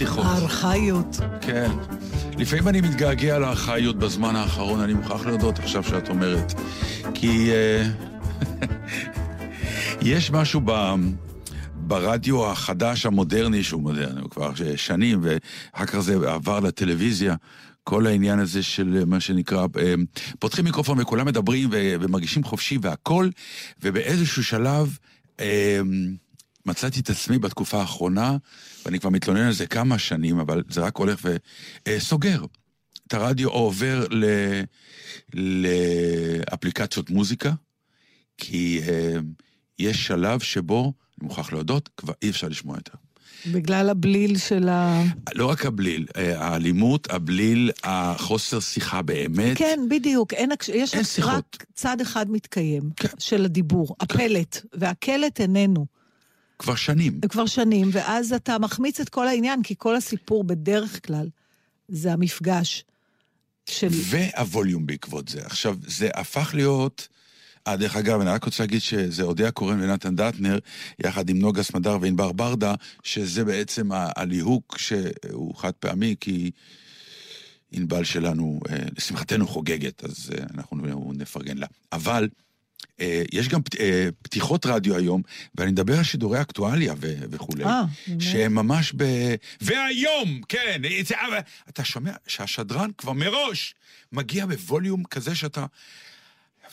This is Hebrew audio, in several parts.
פתיחות. הארכאיות. כן. לפעמים אני מתגעגע לארכאיות בזמן האחרון, אני מוכרח להודות עכשיו שאת אומרת. כי אה, יש משהו ב... ברדיו החדש, המודרני, שהוא מודרני, הוא כבר שנים, ואחר כך זה עבר לטלוויזיה, כל העניין הזה של מה שנקרא, אה, פותחים מיקרופון וכולם מדברים ומרגישים חופשי והכל, ובאיזשהו שלב אה, מצאתי את עצמי בתקופה האחרונה, ואני כבר מתלונן על זה כמה שנים, אבל זה רק הולך וסוגר. את הרדיו או עובר ל... לאפליקציות מוזיקה, כי אה, יש שלב שבו, אני מוכרח להודות, כבר אי אפשר לשמוע יותר. בגלל הבליל של ה... לא רק הבליל, אה, האלימות, הבליל, החוסר שיחה באמת. כן, בדיוק. אין, יש אין שיחות. רק צד אחד מתקיים, כן. של הדיבור, הפלט, והקלט איננו. כבר שנים. כבר שנים, ואז אתה מחמיץ את כל העניין, כי כל הסיפור בדרך כלל זה המפגש של... והווליום בעקבות זה. עכשיו, זה הפך להיות... אה, דרך אגב, אני רק רוצה להגיד שזה אודיה קורן ונתן דטנר, יחד עם נוגה סמדר וענבר ברדה, שזה בעצם הליהוק שהוא חד פעמי, כי ענבל שלנו, אה, לשמחתנו, חוגגת, אז אה, אנחנו נפרגן לה. אבל יש גם אה, פתיחות רדיו היום, ואני מדבר על שידורי אקטואליה ו- וכולי. אה? שהם ממש ב... והיום, כן, אתה שומע שהשדרן כבר מראש מגיע בווליום כזה שאתה...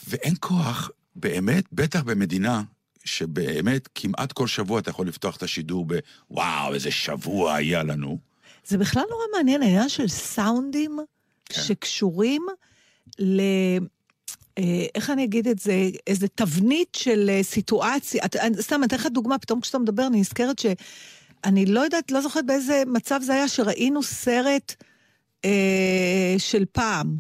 ואין כוח, באמת, בטח במדינה שבאמת כמעט כל שבוע אתה יכול לפתוח את השידור בוואו, איזה שבוע היה לנו. זה בכלל נורא מעניין, העניין של סאונדים כן. שקשורים ל... אה, איך אני אגיד את זה? איזה תבנית של אה, סיטואציה. סתם, אני אתן לך דוגמה, פתאום כשאתה מדבר, אני נזכרת שאני לא יודעת, לא זוכרת באיזה מצב זה היה, שראינו סרט אה, של פעם,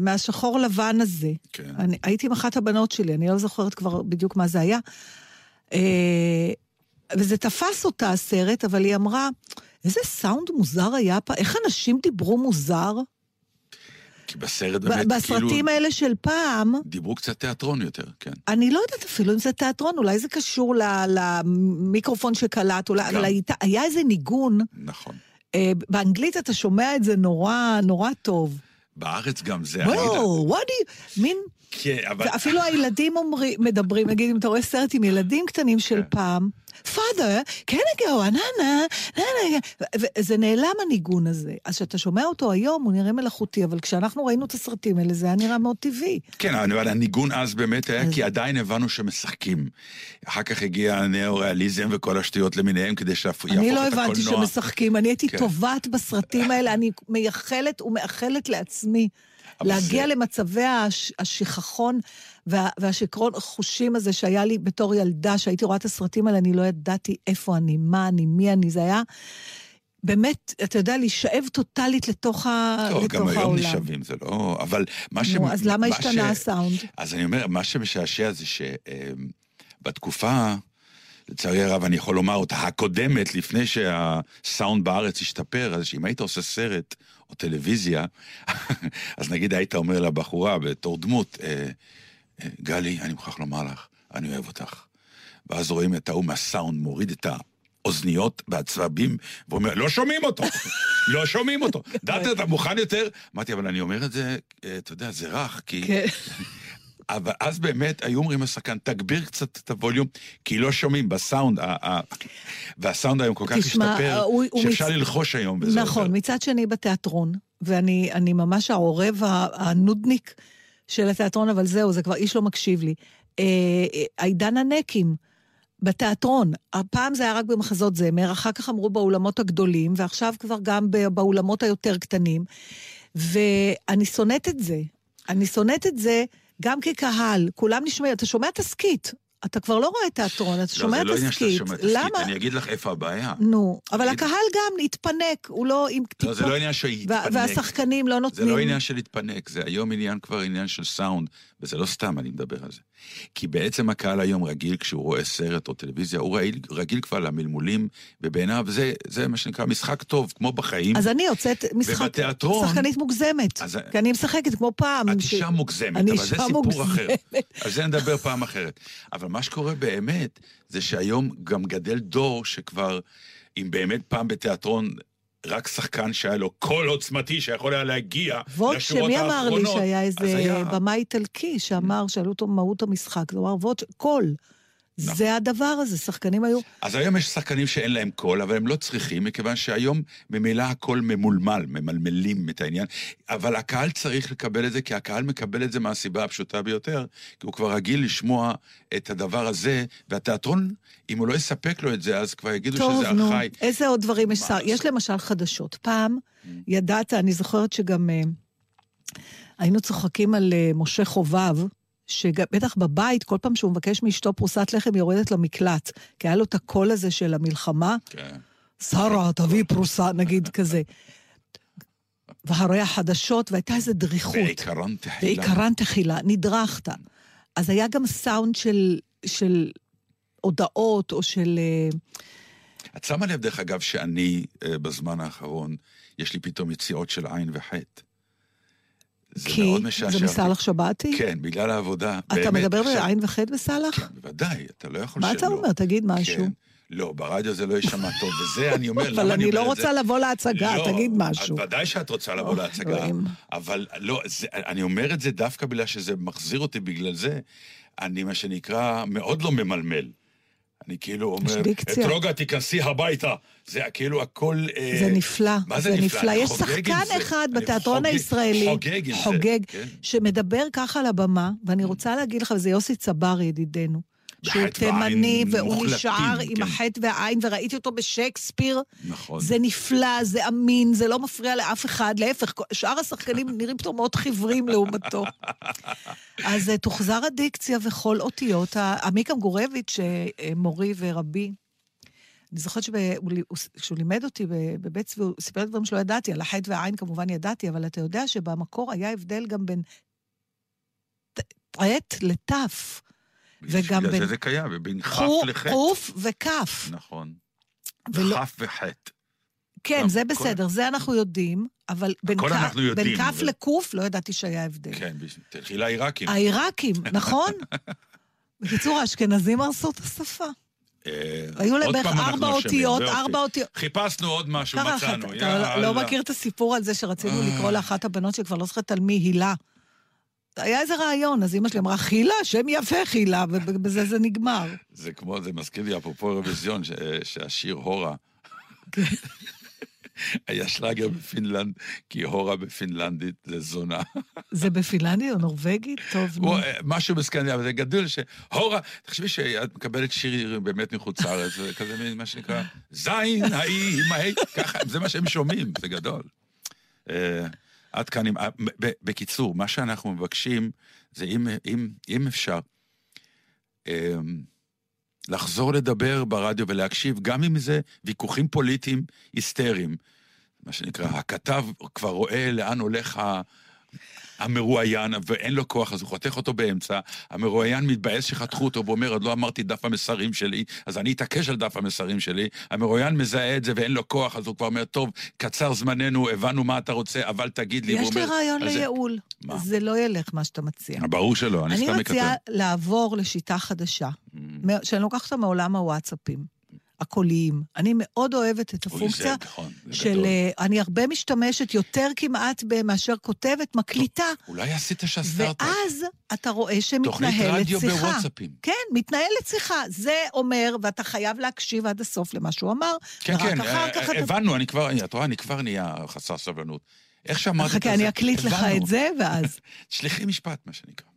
מהשחור לבן הזה. כן. אני, הייתי עם אחת הבנות שלי, אני לא זוכרת כבר בדיוק מה זה היה. אה, וזה תפס אותה הסרט, אבל היא אמרה, איזה סאונד מוזר היה פעם, איך אנשים דיברו מוזר? כי בסרט באמת, בסרטים כאילו, האלה של פעם, דיברו קצת תיאטרון יותר, כן. אני לא יודעת אפילו אם זה תיאטרון, אולי זה קשור למיקרופון שקלט, אולי, גם. היה איזה ניגון, נכון. אה, באנגלית אתה שומע את זה נורא, נורא טוב. בארץ גם זה. וואו, do you... מין... כן, אבל... ואפילו הילדים אומרים, מדברים, נגיד, אם אתה רואה סרט עם ילדים קטנים של כן. פעם, father, can I go, na na, na na, וזה נעלם הניגון הזה. אז כשאתה שומע אותו היום, הוא נראה מלאכותי, אבל כשאנחנו ראינו את הסרטים האלה, זה היה נראה מאוד טבעי. כן, אבל הניגון אז באמת היה, אז- כי עדיין הבנו שמשחקים. אחר כך הגיע הנאו-ריאליזם וכל השטויות למיניהם, כדי שיהפוך את אני הקולנוע. לא הבנתי שמשחקים, אני הייתי כן. טובעת בסרטים האלה, אני מייחלת ומאחלת לעצמי להגיע זה- למצבי הש- השכחון וה- והשיכרון חושים הזה שהיה לי בתור ילדה, שהייתי רואה את הסרטים האלה, אני לא ידעתי איפה אני, מה אני, מי אני, זה היה באמת, אתה יודע, להישאב טוטאלית לתוך ה- לא, לתוך גם היום העולם. נשאבים, זה לא... אבל מה ש... נו, אז למה מה השתנה ש- הסאונד? אז אני אומר, מה שמשעשע זה שבתקופה, לצערי הרב, אני יכול לומר אותה, הקודמת, לפני שהסאונד בארץ השתפר, אז שאם היית עושה סרט או טלוויזיה, אז נגיד היית אומר לבחורה בתור דמות, אה, גלי, אני מוכרח לומר לך, אני אוהב אותך. ואז רואים את ההוא מהסאונד מוריד את האוזניות והצבבים, ואומר, לא שומעים אותו, לא שומעים אותו. דעת, אתה מוכן יותר? אמרתי, אבל אני אומר את זה, אה, אתה יודע, זה רך, כי... כן. אבל אז באמת היו אומרים לשחקן, תגביר קצת את הווליום, כי לא שומעים בסאונד, והסאונד היום כל כך תשמע, השתפר, הוא- הוא שאפשר מצ- ללחוש היום. נכון, עוזר. מצד שני בתיאטרון, ואני אני ממש העורב הנודניק של התיאטרון, אבל זהו, זה כבר איש לא מקשיב לי. אה, אה, העידן הנקים. בתיאטרון, הפעם זה היה רק במחזות זמר, אחר כך אמרו באולמות הגדולים, ועכשיו כבר גם באולמות היותר קטנים. ואני שונאת את זה. אני שונאת את זה גם כקהל. כולם נשמעים, אתה שומע תסכית. אתה כבר לא רואה תיאטרון, אתה שומע לא, זה לא עניין שאתה תסכית. שומע תסכית, למה? אני אגיד לך איפה הבעיה. נו, אבל הקהל גם התפנק, הוא לא עם לא, זה לא עניין של וה- להתפנק. והשחקנים לא זה נותנים... לא עניין של להתפנק, זה היום עניין כבר עניין של סאונד, וזה לא סתם אני מדבר על זה. כי בעצם הקהל היום רגיל, כשהוא רואה סרט או טלוויזיה, הוא רגיל, רגיל כבר למלמולים, ובעיניו זה, זה מה שנקרא משחק טוב, כמו בחיים. אז אני יוצאת משחק... ובתיאטרון- שחקנית מוגזמת. אז- כי אני משחקת כמו פעם. את ש- אישה מוגזמת, אני אבל זה סיפור מוגזמת. אחר. על זה נדבר פעם אחרת. אבל מה שקורה באמת, זה שהיום גם גדל דור שכבר, אם באמת פעם בתיאטרון, רק שחקן שהיה לו קול עוצמתי שיכול היה להגיע לשורות שמי אמר לי האחרונות, שהיה איזה היה- במאי איטלקי שאמר, שאלו אותו מהות המשחק, הוא אמר, voce, קול. נכון. זה הדבר הזה, שחקנים היו... אז היום יש שחקנים שאין להם קול, אבל הם לא צריכים, מכיוון שהיום ממילא הכל ממולמל, ממלמלים את העניין. אבל הקהל צריך לקבל את זה, כי הקהל מקבל את זה מהסיבה הפשוטה ביותר, כי הוא כבר רגיל לשמוע את הדבר הזה, והתיאטרון, אם הוא לא יספק לו את זה, אז כבר יגידו טוב, שזה נו, ארכאי. איזה עוד דברים יש? שר? יש למשל חדשות. פעם, Mm. ידעת, אני זוכרת שגם אה, היינו צוחקים על אה, משה חובב, שבטח בבית, כל פעם שהוא מבקש מאשתו פרוסת לחם, היא יורדת למקלט. כי היה לו את הקול הזה של המלחמה, כן. שרה, תביאי פרוסה, נגיד כזה. והרי החדשות, והייתה איזו דריכות. בעיקרון תחילה. בעיקרן תחילה, נדרכת. אז היה גם סאונד של, של הודעות או של... אה, את שמה לב, דרך אגב, שאני, אה, בזמן האחרון, יש לי פתאום יציאות של עין וחטא. זה כי מאוד משעשע. זה מסאלח שבתי? כן, בגלל העבודה. אתה באמת, מדבר עכשיו- בעין וחטא בסאלח? כן, בוודאי, אתה לא יכול מה שלא. אתה אומר? תגיד משהו. כן. לא, ברדיו זה לא יישמע טוב, וזה אני אומר, למה אבל אני לא אומר את זה? רוצה לבוא להצגה, לא, תגיד משהו. את ודאי שאת רוצה לבוא להצגה. אבל לא, זה, אני אומר את זה דווקא בגלל שזה מחזיר אותי בגלל זה. אני, מה שנקרא, מאוד לא ממלמל. אני כאילו אומר, דיקציה. אתרוגה, תיכנסי הביתה. זה כאילו הכל... אה, זה נפלא, מה זה זה נפלא. נפלא? יש חוגג שחקן. אחד בתיאטרון חוגג- הישראלי, חוגג זה, חוגג, כן. שמדבר ככה על הבמה, ואני רוצה להגיד לך, וזה יוסי צברי, ידידנו. שהוא תימני, והוא נשאר עם כן. החטא והעין, וראיתי אותו בשייקספיר. נכון. זה נפלא, זה אמין, זה לא מפריע לאף אחד, להפך, שאר השחקנים נראים פתאום מאוד חיוורים לעומתו. אז אה, תוחזר הדיקציה וכל אותיות. עמיקם גורביץ', אה, אה, מורי ורבי, אני זוכרת שכשהוא לימד אותי בבית צבי, הוא סיפר דברים שלא ידעתי, על החטא והעין כמובן ידעתי, אבל אתה יודע שבמקור היה הבדל גם בין ט' לת', וגם בגלל בין- זה זה קיים, ובין כף חו- לחטא. קוף וכף. נכון. ולא- כף וחטא. כן, זה כל- בסדר, זה אנחנו יודעים, אבל בין כ- יודעים, בין כף ו- לקוף לא ידעתי שהיה הבדל. כן, תלכי לעיראקים. העיראקים, נכון? בקיצור, האשכנזים הרסו את השפה. אה, היו להם בערך ארבע אותיות. ארבע אותיות. חיפשנו עוד משהו, מצאנו, אתה. לא מכיר את הסיפור על זה שרצינו לקרוא לאחת הבנות שכבר לא זוכרת על מי, הילה. היה איזה רעיון, אז אימא שלי אמרה, חילה, שם יפה חילה, ובזה זה נגמר. זה כמו, זה מזכיר לי, אפרופו אירוויזיון, שהשיר הורה. כן. היה שלאגר בפינלנד, כי הורה בפינלנדית זה זונה. זה בפינלנדית או נורבגית? טוב, נו. אה, משהו בסקנדינביה, זה גדול שהורה, תחשבי שאת מקבלת שיר באמת מחוץ לארץ, זה כזה מין, מה שנקרא, זין, האי, ההי, ככה, זה מה שהם שומעים, זה גדול. עד כאן, אה, בקיצור, מה שאנחנו מבקשים זה אם, אם, אם אפשר, אה, לחזור לדבר ברדיו ולהקשיב, גם אם זה ויכוחים פוליטיים היסטריים. מה שנקרא, הכתב כבר רואה לאן הולך ה... המרואיין, ואין לו כוח, אז הוא חותך אותו באמצע, המרואיין מתבאס שחתכו אותו, ואומר, עוד לא אמרתי דף המסרים שלי, אז אני אתעקש על דף המסרים שלי. המרואיין מזהה את זה ואין לו כוח, אז הוא כבר אומר, טוב, קצר זמננו, הבנו מה אתה רוצה, אבל תגיד לי. יש והוא לי אומר, רעיון לייעול. מה? זה לא ילך, מה שאתה מציע. ברור שלא, אני אני סתם מציעה מקטר. לעבור לשיטה חדשה, Mm. שאני לוקחת מעולם הוואטסאפים. הקוליים. אני מאוד אוהבת את הפונקציה נכון, של... גדול. אה, אני הרבה משתמשת, יותר כמעט מאשר כותבת, מקליטה. אולי עשית שהסטארט-אפ. ואז אתה רואה תוכנית שמתנהלת רדיו שיחה. בוואטסאפים. כן, מתנהלת שיחה. זה אומר, ואתה חייב להקשיב עד הסוף למה שהוא אמר, כן, כן, אה, אתה... הבנו, אני כבר, את רואה, אני כבר נהיה חסר סבלנות. איך שאמרת את חכה, זה, אני אקליט לך. את זה, ואז... תשלחי משפט, מה שנקרא.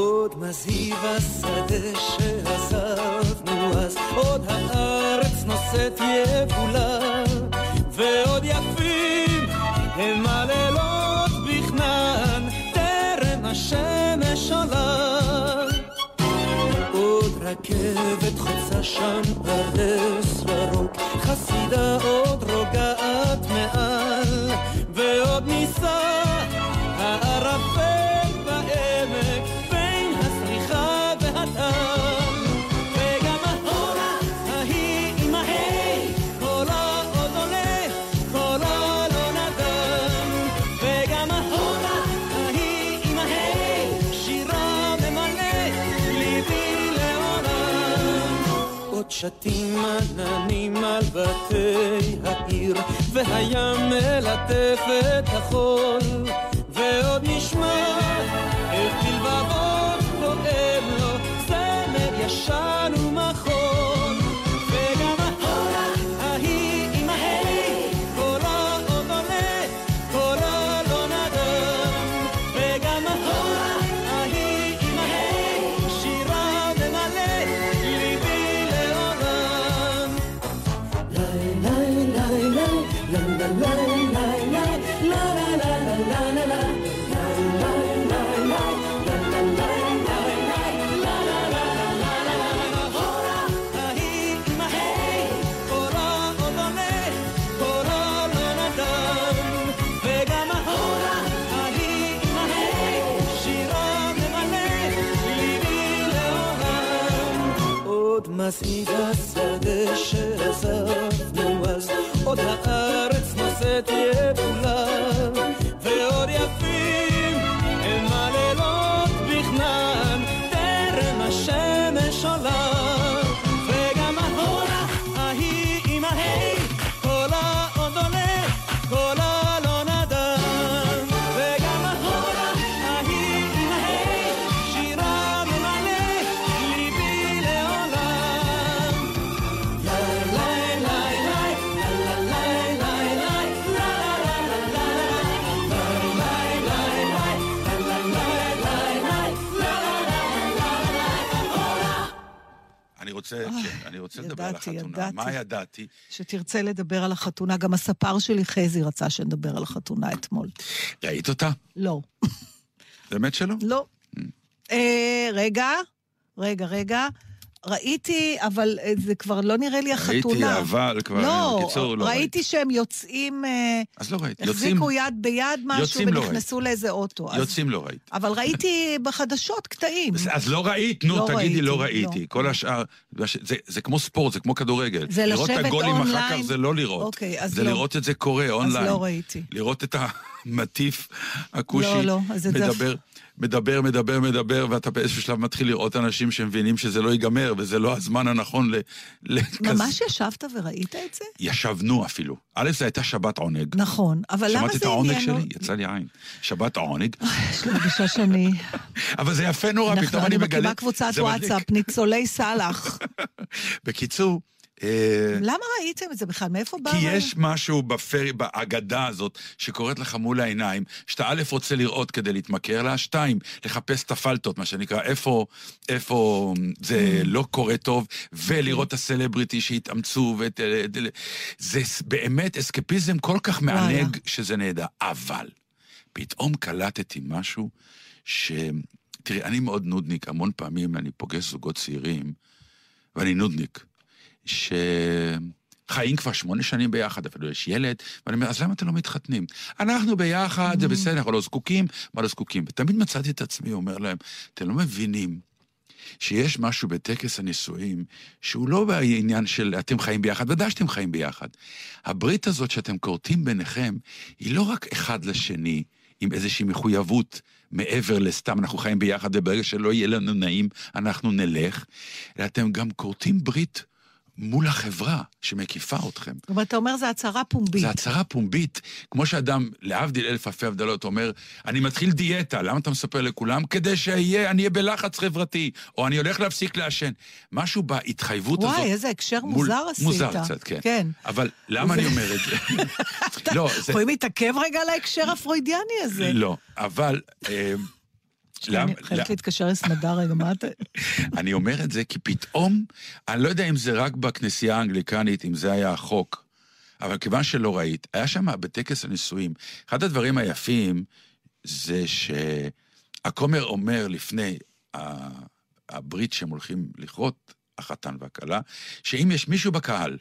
עוד מזהיב השדה שעזבנו אז, עוד הארץ נושאת יבולה, ועוד יפים הם הלילות בכנען, טרם השמש עולה. עוד רכבת חוצה שם פרדס ירוק, חסידה עוד שתים עננים על בתי העיר, והים מלטף את החול, מזהיב השדה שעזבנו אז, עוד הארץ נושאת יבולה, ועוד יפים רוצה, כן, אני רוצה לדבר על החתונה. ידעתי. מה ידעתי? שתרצה לדבר על החתונה. גם הספר שלי, חזי, רצה שנדבר על החתונה אתמול. ראית אותה? לא. באמת שלא? לא. אה, רגע, רגע, רגע. ראיתי, אבל אה, זה כבר לא נראה לי החתונה. ראיתי, אבל כבר, לא, בקיצור, לא ראיתי. ראיתי שהם יוצאים, אה, אז לא ראיתי. יוצאים, החזיקו יד ביד משהו יוצאים לא ונכנסו לאיזה אוטו. אז- יוצאים לא ראיתי. אבל ראיתי בחדשות קטעים. אז- אז לא ראית, נו, לא תגידי, לא ראיתי, ראיתי. לא. כל השאר, זה, זה כמו ספורט, זה כמו כדורגל. זה לראות את לשבת הגולים אחר אונליין. כך זה לא לראות. אוקיי, אז זה לא. לראות את זה קורה אונליין. לא ראיתי. לראות את המטיף הכושי לא, לא, אז זה מדבר, מדבר, מדבר, מדבר, ואתה באיזשהו שלב מתחיל לראות אנשים שמבינים שזה לא ייגמר, וזה לא הזמן הנכון ל... לכזה- ממש ישבת וראית את זה? ישבנו אפילו. א', זו הייתה שבת עונג. נכון, אבל למה שמעת זה את העונג עניין... שלי? יצא לי עין. שבת העונג. יש לי הרגשה שאני... אבל זה יפה נורא, פתאום אני אני מגלה... מקימה קבוצת. וואטסאפ, ניצולי סאלח. בקיצור, למה ראיתם את זה בכלל? מאיפה בא... כי הרעיון? יש משהו בפרי, באגדה הזאת שקורית לך מול העיניים, שאתה א' רוצה לראות כדי להתמכר לה, שתיים, לחפש את הפלטות, מה שנקרא, איפה, איפה זה לא קורה טוב, ולראות את הסלבריטי שהתאמצו, ואת... זה באמת אסקפיזם כל כך מענג שזה נהדר. אבל פתאום קלטתי משהו ש... תראי, אני מאוד נודניק, המון פעמים אני פוגש זוגות צעירים, ואני נודניק, שחיים כבר שמונה שנים ביחד, אפילו יש ילד, ואני אומר, אז למה אתם לא מתחתנים? אנחנו ביחד, זה בסדר, אנחנו לא זקוקים, מה לא זקוקים? ותמיד מצאתי את עצמי אומר להם, אתם לא מבינים שיש משהו בטקס הנישואים שהוא לא בעניין של אתם חיים ביחד, ודאי שאתם חיים ביחד. הברית הזאת שאתם כורתים ביניכם, היא לא רק אחד לשני, עם איזושהי מחויבות מעבר לסתם אנחנו חיים ביחד, וברגע שלא יהיה לנו נעים, אנחנו נלך, אלא אתם גם כורתים ברית מול החברה שמקיפה אתכם. זאת אומרת, אתה אומר, זו הצהרה פומבית. זו הצהרה פומבית, כמו שאדם, להבדיל אלף אלפי הבדלות, אומר, אני מתחיל דיאטה, למה אתה מספר לכולם? כדי שאני אהיה בלחץ חברתי, או אני הולך להפסיק לעשן. משהו בהתחייבות הזאת... וואי, איזה הקשר מול- מוזר עשית. מוזר קצת, כן. כן. אבל למה אני אומר את זה? לא, זה... יכולים להתעכב רגע על ההקשר הפרוידיאני הזה. לא, אבל... אני חייבת להתקשר לסמדר רגע, מה אתה... אני אומר את זה כי פתאום, אני לא יודע אם זה רק בכנסייה האנגליקנית, אם זה היה החוק, אבל כיוון שלא ראית, היה שם בטקס הנישואים, אחד הדברים היפים זה שהכומר אומר לפני הברית שהם הולכים לכרות, החתן והכלה, שאם יש מישהו בקהל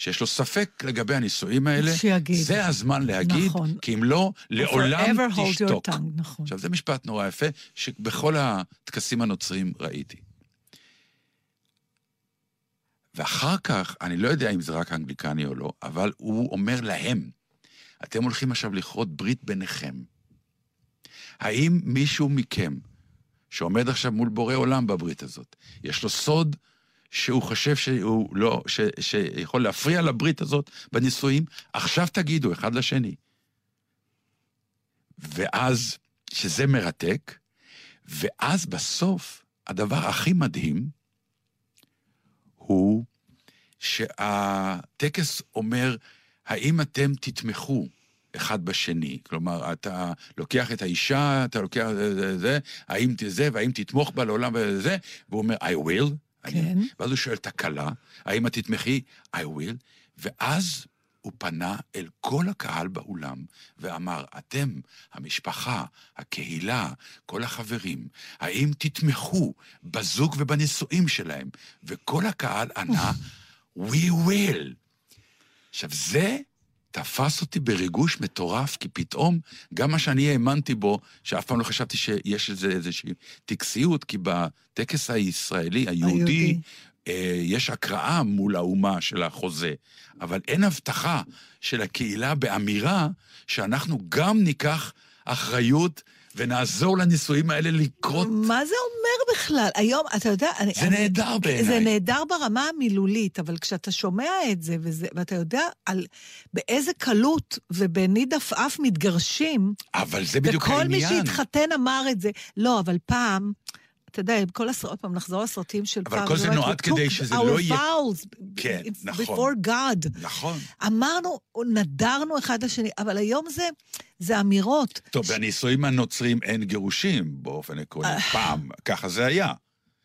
שיש לו ספק לגבי הנישואים האלה, שיגיד. זה הזמן להגיד, נכון. כי אם לא, לעולם תשתוק. tongue, נכון. עכשיו, זה משפט נורא יפה, שבכל הטקסים הנוצריים ראיתי. ואחר כך, אני לא יודע אם זה רק אנגליקני או לא, אבל הוא אומר להם, אתם הולכים עכשיו לכרות ברית ביניכם. האם מישהו מכם, שעומד עכשיו מול בורא עולם בברית הזאת, יש לו סוד שהוא חושב שהוא לא, ש, שיכול להפריע לברית הזאת בנישואים? עכשיו תגידו אחד לשני. ואז, שזה מרתק, ואז בסוף, הדבר הכי מדהים הוא שהטקס אומר, האם אתם תתמכו אחד בשני? כלומר, אתה לוקח את האישה, אתה לוקח את זה, זה, האם זה, והאם תתמוך בה לעולם וזה, והוא אומר, I will. כן. ואז הוא שואל את הכלה, האם את תתמכי? I will. ואז הוא פנה אל כל הקהל באולם ואמר, אתם, המשפחה, הקהילה, כל החברים, האם תתמכו בזוג ובנישואים שלהם? וכל הקהל ענה, We will. עכשיו, זה תפס אותי בריגוש מטורף, כי פתאום, גם מה שאני האמנתי בו, שאף פעם לא חשבתי שיש לזה איזושהי טקסיות, כי בטקס הישראלי, היהודי, היהודי. אה, יש הקראה מול האומה של החוזה, אבל אין הבטחה של הקהילה באמירה שאנחנו גם ניקח אחריות ונעזור לנישואים האלה לקרות. מה זה אומר בכלל? היום, אתה יודע... אני, זה אני, נהדר בעיניי. זה נהדר ברמה המילולית, אבל כשאתה שומע את זה, וזה, ואתה יודע על באיזה קלות ובניד עפעף מתגרשים, אבל זה בדיוק וכל מי העניין. שהתחתן אמר את זה. לא, אבל פעם... אתה יודע, כל הסרטים, עוד פעם, נחזור לסרטים של אבל פעם. כל זה נועד כדי שזה our לא יהיה- vows כן, before נכון. God. נכון. אמרנו, נדרנו אחד לשני, אבל היום זה, זה אמירות. טוב, בנישואים הנוצרים אין גירושים באופן עקרוני. אה. פעם, ככה זה היה.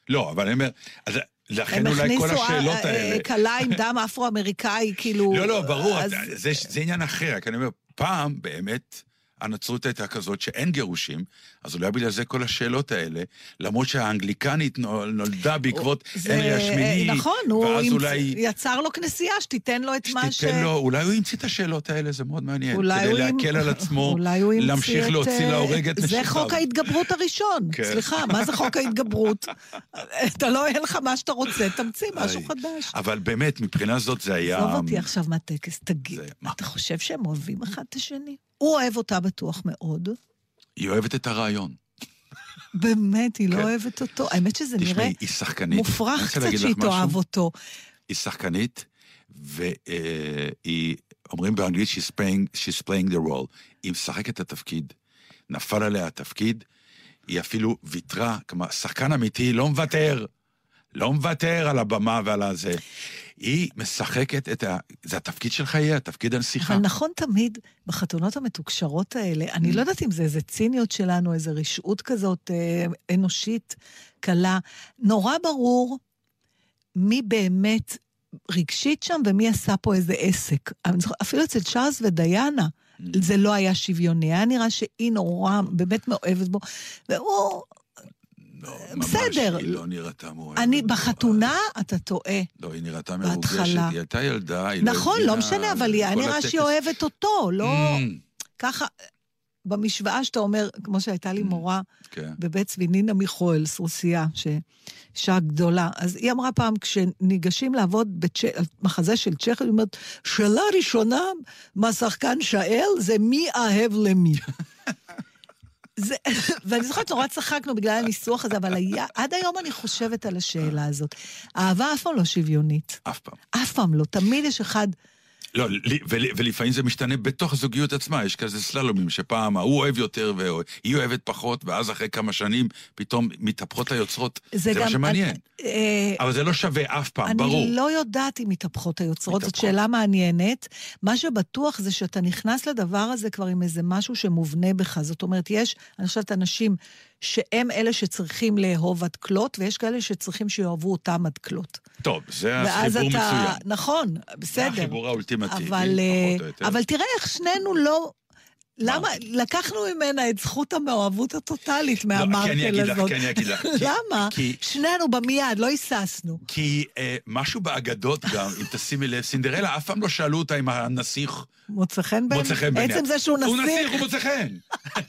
לא, אבל אני אומר, אז הם לכן אולי כל הכניסו השאלות אה, אה, האלה... כלה עם דם אפרו-אמריקאי, כאילו... לא, לא, ברור, אז- זה, זה עניין אחר, כי אני אומר, פעם באמת הנצרות הייתה כזאת שאין גירושים, אז אולי בגלל זה כל השאלות האלה, למרות שהאנגליקנית נול- נולדה בעקבות זה- הנרי השמיני, נכון, הוא ואז המצ- אולי... יצר לו כנסייה שתיתן לו את מה ש... שתיתן לו, אולי הוא המציא את השאלות האלה, זה מאוד מעניין. כדי הוא להקל על עצמו, הוא להמשיך להוציא אה, להורג את זה נשיו. חוק ההתגברות הראשון. כן. סליחה, מה זה חוק ההתגברות? אתה לא, אין לך מה שאתה רוצה, תמציא משהו. חדש. אבל באמת, מבחינה זאת זה היה... עזוב אותי עכשיו מהטקס, תגיד, זה-? אתה חושב שהם אוהבים אחד את השני? הוא אוהב אותה בטוח מאוד. היא אוהבת את הרעיון. באמת, היא לא כן. אוהבת אותו. האמת שזה נראה מופרך קצת שהיא. תאהב אותו. היא שחקנית, והיא, אומרים באנגלית, she's playing, she's playing the role. היא משחקת את התפקיד. נפל עליה התפקיד, היא אפילו ויתרה, כלומר, שחקן אמיתי לא מוותר. לא מוותר על הבמה ועל הזה. היא משחקת את ה... זה התפקיד של חייה, תפקיד הנסיכה. אבל נכון תמיד, בחתונות המתוקשרות האלה, אני. לא יודעת אם זה איזה ציניות שלנו, איזה רשעות כזאת אה, אנושית, קלה. נורא ברור מי באמת רגשית שם ומי עשה פה איזה עסק. אפילו אצל צ'ארלס ודיאנה, Mm. זה לא היה שוויוני. היה נראה שהיא נורא, באמת מאוהבת בו, והוא... לא, ממש, בסדר. היא לא נראתה מאוהבת. אני. בחתונה אתה טועה. לא, היא נראתה בהתחלה. מרוגשת, היא הייתה ילדה, היא נכון, לא הבינה, משנה, אבל היה כל נראה שהיא אוהבת אותו, לא... Mm, ככה, במשוואה שאתה אומר, כמו שהייתה לי מורה כן. בבית צבי, נינה מיכואלס, רוסייה, שאישה גדולה, אז היא אמרה פעם, כשניגשים לעבוד בצ'... על מחזה של צ'כי, היא אומרת, שאלה ראשונה מהשחקן שאל, זה מי אהב למי. זה, ואני זוכרת, נורא צחקנו בגלל הניסוח הזה, אבל היה, עד היום אני חושבת על השאלה הזאת. אהבה אף פעם לא שוויונית. אף פעם. אף פעם לא. תמיד יש אחד... לא, ולפעמים זה משתנה בתוך הזוגיות עצמה, יש כזה סללומים, שפעם ההוא אוהב יותר והיא אוהבת פחות, ואז אחרי כמה שנים פתאום מתהפכות היוצרות. זה, מה שמעניין. אה, אבל זה לא שווה אף פעם, ברור. אני לא יודעת אם מתהפכות היוצרות, זאת מתהפכות. שאלה מעניינת. מה שבטוח זה שאתה נכנס לדבר הזה כבר עם איזה משהו שמובנה בך. זאת אומרת, יש, אני חושבת, אנשים שהם אלה שצריכים לאהוב עד כלות, ויש כאלה שצריכים שיאהבו אותם עד כלות. טוב, זה החיבור אתה... מצוין. נכון, זה בסדר. החיבור האולטימטיבי, אבל, אה, פחות או יותר. אבל תראה איך שנינו לא... למה? לקחנו ממנה את זכות המאוהבות הטוטלית לא, כי אני אגיד לך, הזאת. כי אני אגיד לך. למה? שנינו במיד, לא היססנו. כי אה, משהו באגדות גם, אם תשימי לב, סינדרלה אף פעם לא שאלו אותה אם הנסיך מוצא חן בעיני? מוצא חן בעיניה. עצם זה שהוא הוא נסיך. נסיך, הוא מוצא חן.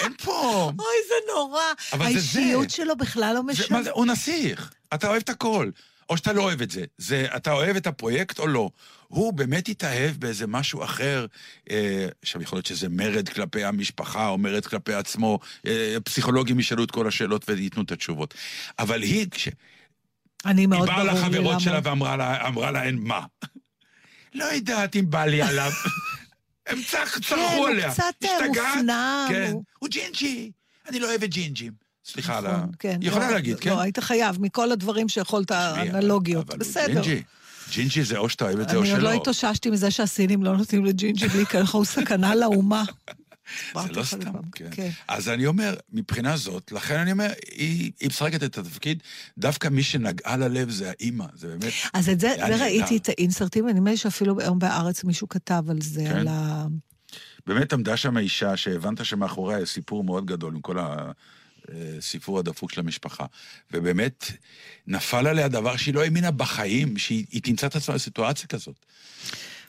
אין פה... אוי, זה נורא. האישיות. שלו בכלל לא משנה. מה זה, הוא נסיך. אתה אוהב את הכל. או שאתה לא אוהב את זה. זה, אתה אוהב את הפרויקט או לא. הוא באמת התאהב באיזה משהו אחר. אה, עכשיו, יכול להיות שזה מרד כלפי המשפחה, או מרד כלפי עצמו. אה, פסיכולוגים ישאלו את כל השאלות וייתנו את התשובות. אבל היא, כש... אני היא מאוד באה ברור לי לחברות למה. שלה ואמרה לה, אמרה להן מה? לא יודעת אם בא לי עליו. הם כן, צרחו הוא עליה. קצת אה? מופנם. כן. הוא- הוא ג'ינג'י. אני לא אוהבת ג'ינג'ים. סליחה על ה... נכון, כן. יכולה לא, להגיד, לא, כן? לא, היית חייב, מכל הדברים שיכולת, תשמעי, אנלוגיות. אבל הוא בסדר. ג'ינג'י. ג'ינג'י זה או שאתה אוהב את זה או אני עוד לא שלא. התאוששתי מזה שהסינים לא נותנים לג'ינג'י בלי ככה, הוא סכנה לאומה. זה לא סתם, כן. כן. אז אני אומר, מבחינה זאת, לכן אני אומר, היא היא משחקת את התפקיד, דווקא מי שנגעה ללב זה האימא, זה באמת... אז את זה, זה ראיתי. את האינסרטים, ונדמה לי שאפילו היום בהארץ מישהו כתב על זה, כן. על ה... באמת עמדה שם אישה שהבנת שמאחוריה סיפור מאוד גדול עם כל הסיפור הדפוק של המשפחה. ובאמת נפל עליה דבר שהיא לא האמינה בחיים, שהיא היא תמצא את עצמה בסיטואציה כזאת.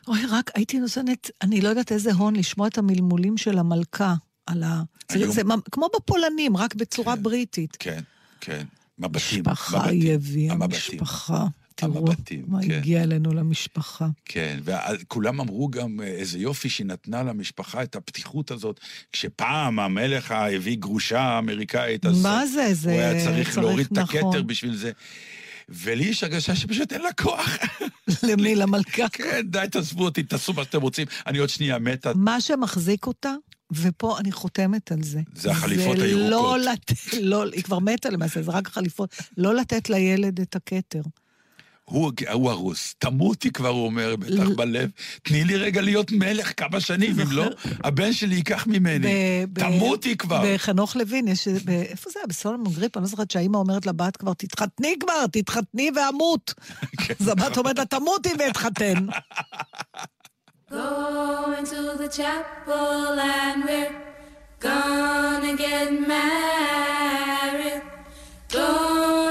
אוי, רק הייתי נותנת, אני לא יודעת איזה הון, לשמוע את המלמולים של המלכה על ה... זה, היום- זה כמו בפולנים, רק בצורה כן. בריטית. כן, כן. מבטים. משפחה היא הביאה. משפחה. תראו המבטים, מה כן. הגיע אלינו למשפחה. כן, וכולם אמרו גם אה, איזה יופי שהיא נתנה למשפחה את הפתיחות הזאת, כשפעם המלך הביא גרושה אמריקאית, אז מה זה? זה הוא היה צריך צריך, להוריד את נכון. הכתר בשביל זה. ולי יש הרגשה שפשוט אין לה כוח. למי? למלכה? כן, די, תעזבו אותי, תעשו מה שאתם רוצים, אני עוד שנייה מתה. מה שמחזיק אותה, ופה אני חותמת על זה. זה החליפות זה הירוקות. לא לתת, לא, היא כבר מתה למעשה, זה רק החליפות. לא לתת לילד את הכתר. הוא, הוא הרוס, תמותי כבר, הוא אומר, בטח בלב. תני לי רגע להיות מלך כמה שנים, אם לא, הבן שלי ייקח ממני. תמותי כבר. בחנוך לוין, יש... איפה זה היה? בסולומון גריפ? אני לא זוכרת שהאימא אומרת לבת כבר, תתחתני כבר, תתחתני ואמות. כן. אז הבת אומרת לה, תמותי ואתחתן. Going to the chapel and we're gonna get married. Going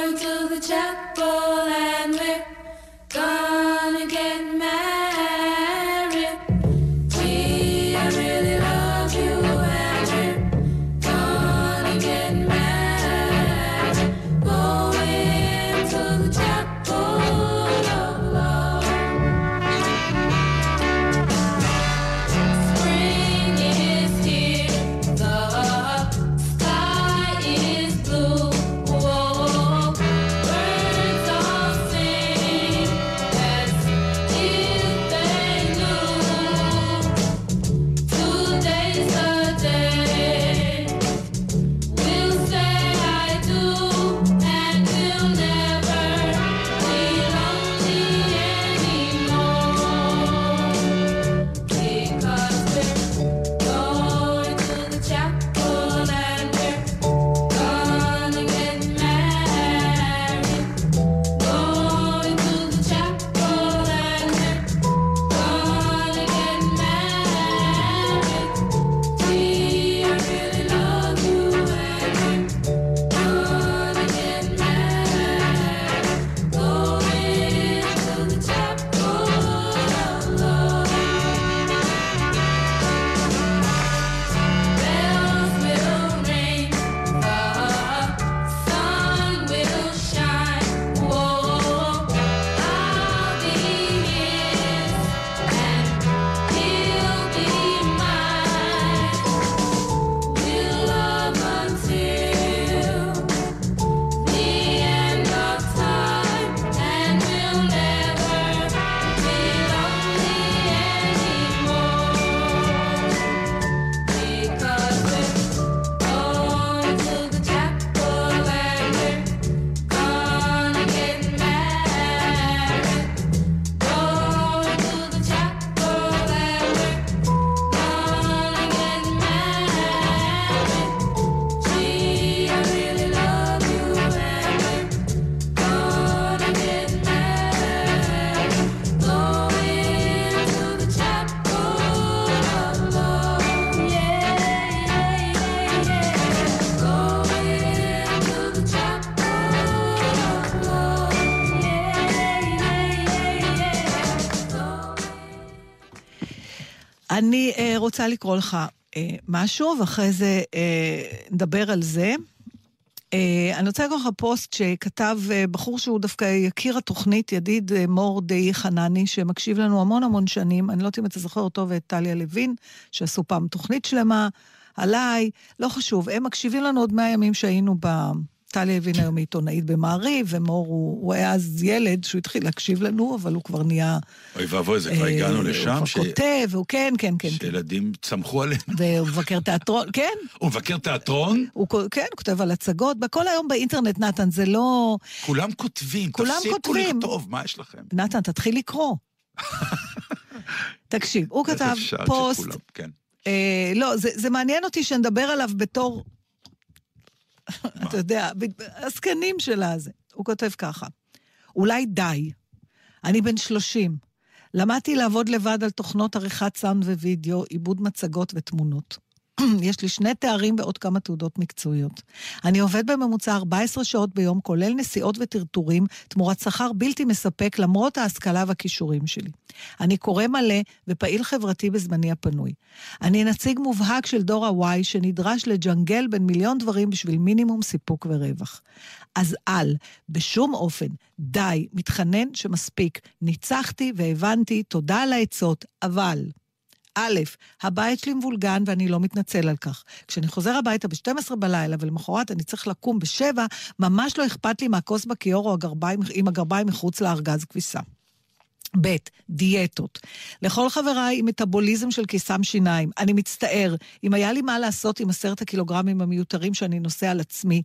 רוצה לקרוא לך אה, משהו, ואחרי זה אה, נדבר על זה. אה, אני רוצה לקרוא לך פוסט שכתב אה, בחור שהוא דווקא יקיר התוכנית, ידיד אה, מור די חנני, שמקשיב לנו המון המון שנים. אני לא יודעת אם אתה זוכר אותו ואת טליה לוין, שעשו פעם תוכנית שלמה עליי, לא חשוב. הם מקשיבים לנו עוד מאה ימים שהיינו ב... טליה לוין היום היא עיתונאית במעריב, ומור הוא, הוא היה אז ילד שהוא התחיל להקשיב לנו, אבל הוא כבר נהיה... אוי ואבוי, זה כבר אה, הגענו הוא לשם, כבר ש- כותב, הוא כן, כן, כן. כן. שילדים צמחו עליהם. והוא מבקר תיאטרון, כן, הוא מבקר תיאטרון, הוא כן, הוא כותב על הצגות, בכל היום באינטרנט, נתן, זה לא... כולם כותבים, כולם תפסיקו. לכתוב, מה יש לכם? נתן, תתחיל לקרוא. תקשיב, הוא כתב פוסט, כן. אה, לא, זה, זה מעניין אותי שנדבר עליו בתור, אתה יודע, הזקנים של הזה. הוא כותב ככה, אולי די, אני בן 30, למדתי לעבוד לבד על תוכנות עריכת סאונד ווידאו, עיבוד מצגות ותמונות. יש לי שני תארים ועוד כמה תעודות מקצועיות. אני עובד בממוצע 14 שעות ביום, כולל נסיעות וטרטורים, תמורת שכר בלתי מספק למרות ההשכלה והכישורים שלי. אני קורא מלא ופעיל חברתי בזמני הפנוי. אני נציג מובהק של דור ה-Y שנדרש לג'נגל בין מיליון דברים בשביל מינימום סיפוק ורווח. אז אל, בשום אופן, די, מתחנן שמספיק. ניצחתי והבנתי, תודה על העצות, אבל... א', הבית שלי מבולגן ואני לא מתנצל על כך. כשאני חוזר הביתה ב-12 בלילה ולמחרת אני צריך לקום ב-7, ממש לא אכפת לי מהכוס בכיור או הגרביים, עם הגרביים מחוץ לארגז כביסה. ב', דיאטות. לכל חבריי עם מטאבוליזם של קיסם שיניים, אני מצטער, אם היה לי מה לעשות עם עשרת הקילוגרמים המיותרים שאני נושא על עצמי,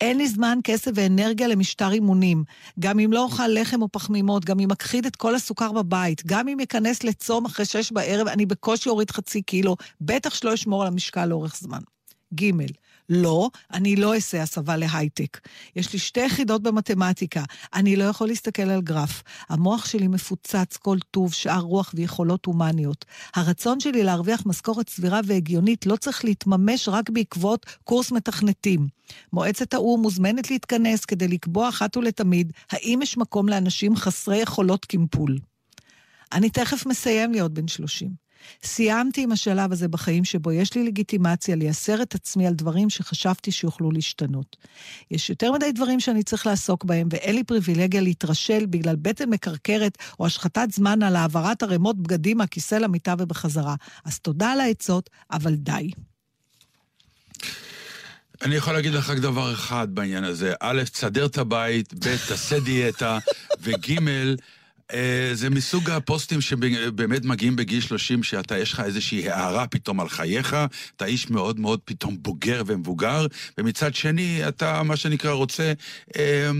אין לי זמן, כסף ואנרגיה למשטר אימונים. גם אם לא אוכל לחם או פחמימות, גם אם אכחיד את כל הסוכר בבית, גם אם אכנס לצום אחרי שש בערב, אני בקושי אוריד חצי קילו, בטח שלא אשמור על המשקל לאורך זמן. ג' לא, אני לא אעשה הסבה להייטק. יש לי שתי יחידות במתמטיקה, אני לא יכול להסתכל על גרף. המוח שלי מפוצץ כל טוב, שאר רוח ויכולות הומניות. הרצון שלי להרוויח משכורת סבירה והגיונית לא צריך להתממש רק בעקבות קורס מתכנתים. מועצת האו"ם מוזמנת להתכנס כדי לקבוע אחת ולתמיד האם יש מקום לאנשים חסרי יכולות קימפול. אני תכף מסיים להיות בן 30. סיימתי עם השלב הזה בחיים שבו יש לי לגיטימציה לייסר את עצמי על דברים שחשבתי שיוכלו להשתנות. יש יותר מדי דברים שאני צריך לעסוק בהם, ואין לי פריבילגיה להתרשל בגלל בטן מקרקרת או השחתת זמן על העברת ערימות בגדים מהכיסא למיטה ובחזרה. אז תודה על העצות, אבל די. אני יכול להגיד לך רק דבר אחד בעניין הזה. א', תסדר את הבית, ב', תעשה דיאטה, וג', זה מסוג הפוסטים שבאמת מגיעים בגיל 30, שאתה, יש לך איזושהי הערה פתאום על חייך, אתה איש מאוד מאוד פתאום בוגר ומבוגר, ומצד שני, אתה, מה שנקרא, רוצה אה,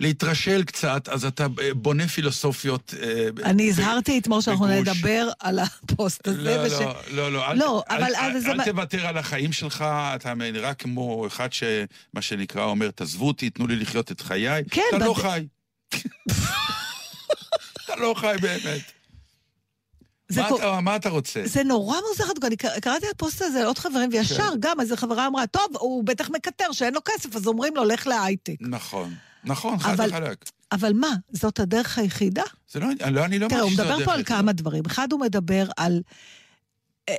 להתרשל קצת, אז אתה אה, בונה פילוסופיות. אה, אני הזהרתי אתמול שאנחנו. נדבר על הפוסט הזה. לא, וש- לא, לא, לא, אל, לא, אל, אבל- אל, אבל זה אל מה- תוותר על החיים שלך, אתה נראה כמו אחד שמה שנקרא אומר, תעזבו אותי, תנו לי לחיות את חיי. כן, אתה לא חי. אתה לא חי באמת. מה, כל- אתה, מה אתה רוצה? זה נורא מוזר, אני קר- קראתי את הפוסט הזה לעוד חברים, וישר כן. גם איזה חברה אמרה, טוב, הוא בטח מקטר שאין לו כסף, אז אומרים לו, לך להייטק. נכון, נכון, חד אבל- וחלק. אבל מה, זאת הדרך היחידה? זה לא, לא, אני לא תראה, הוא מדבר פה על. כמה דברים. אחד, הוא מדבר על... אה,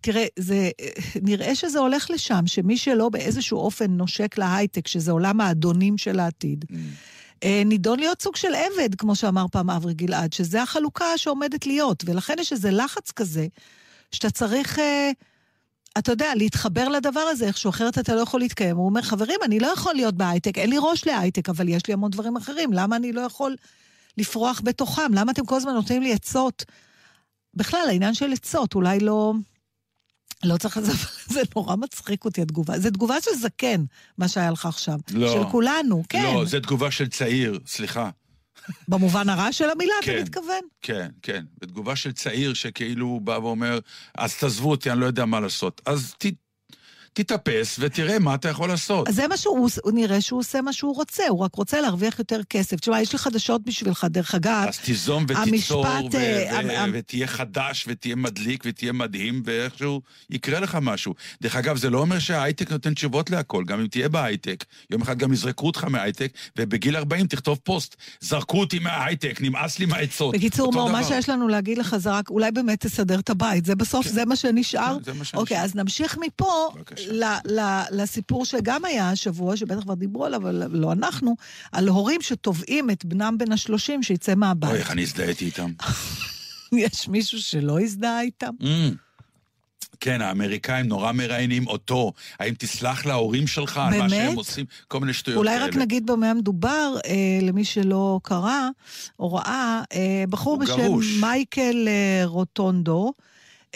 תראה, זה, אה, נראה שזה הולך לשם, שמי שלא באיזשהו אופן נושק להייטק, שזה עולם האדונים של העתיד, Mm. אה, נידון להיות סוג של עבד, כמו שאמר פעם אברי גלעד, שזה החלוקה שעומדת להיות, ולכן יש איזה לחץ כזה, שאתה צריך, אה, אתה יודע, להתחבר לדבר הזה איכשהו, אחרת אתה לא יכול להתקיים. הוא אומר, חברים, אני לא יכול להיות בהייטק, אין לי ראש להייטק, אבל יש לי המון דברים אחרים, למה אני לא יכול לפרוח בתוכם? למה אתם כל הזמן נותנים לי עצות? בכלל, העניין של עצות, אולי לא... לא צריך לזה, זה נורא מצחיק אותי, התגובה. זו תגובה של זקן, מה שהיה לך עכשיו. לא. של כולנו, כן. לא, זו תגובה של צעיר, סליחה. במובן הרע של המילה, כן. אתה מתכוון? כן, כן. בתגובה של צעיר שכאילו הוא בא ואומר, אז תעזבו אותי, אני לא יודע מה לעשות. אז ת, תתאפס ותראה מה אתה יכול לעשות. אז זה מה שהוא, הוא נראה שהוא עושה מה שהוא רוצה, הוא רק רוצה להרוויח יותר כסף. תשמע, יש לי חדשות בשבילך, דרך אגב. אז תיזום ותיצור, המשפט, ו- אה, ו- ותהיה חדש, ותהיה מדליק, ותהיה מדהים, ואיכשהו יקרה לך משהו. דרך אגב, זה לא אומר שההייטק נותן תשובות להכל, גם אם תהיה בהייטק, יום אחד גם יזרקו אותך מההייטק, ובגיל 40 תכתוב פוסט, זרקו אותי מההייטק, נמאס לי מהעצות. בקיצור, מור, מה. שיש לנו להגיד לך זה רק, אולי באמת תסדר את הבית, זה בסוף, זה מה שנשאר. כן, זה מה שנשאר. אוקיי, אז נמשיך מפה בבקשה. ל- ל- לסיפור שגם היה השבוע, שבטח כבר דיברו עליו, אבל לא אנחנו, על הורים שתובעים את בנם בן השלושים שיצא אוי, מהבית. איך אני הזדהיתי איתם. יש מישהו שלא הזדהה איתם? Mm. כן, האמריקאים נורא מראיינים אותו. האם תסלח להורים שלך על מה שהם באמת? עושים? כל מיני שטויות אולי כאלה. רק נגיד במה מדובר, אה, למי שלא קרא או ראה, אה, בחור בשם גרוש. מייקל אה, רוטונדו,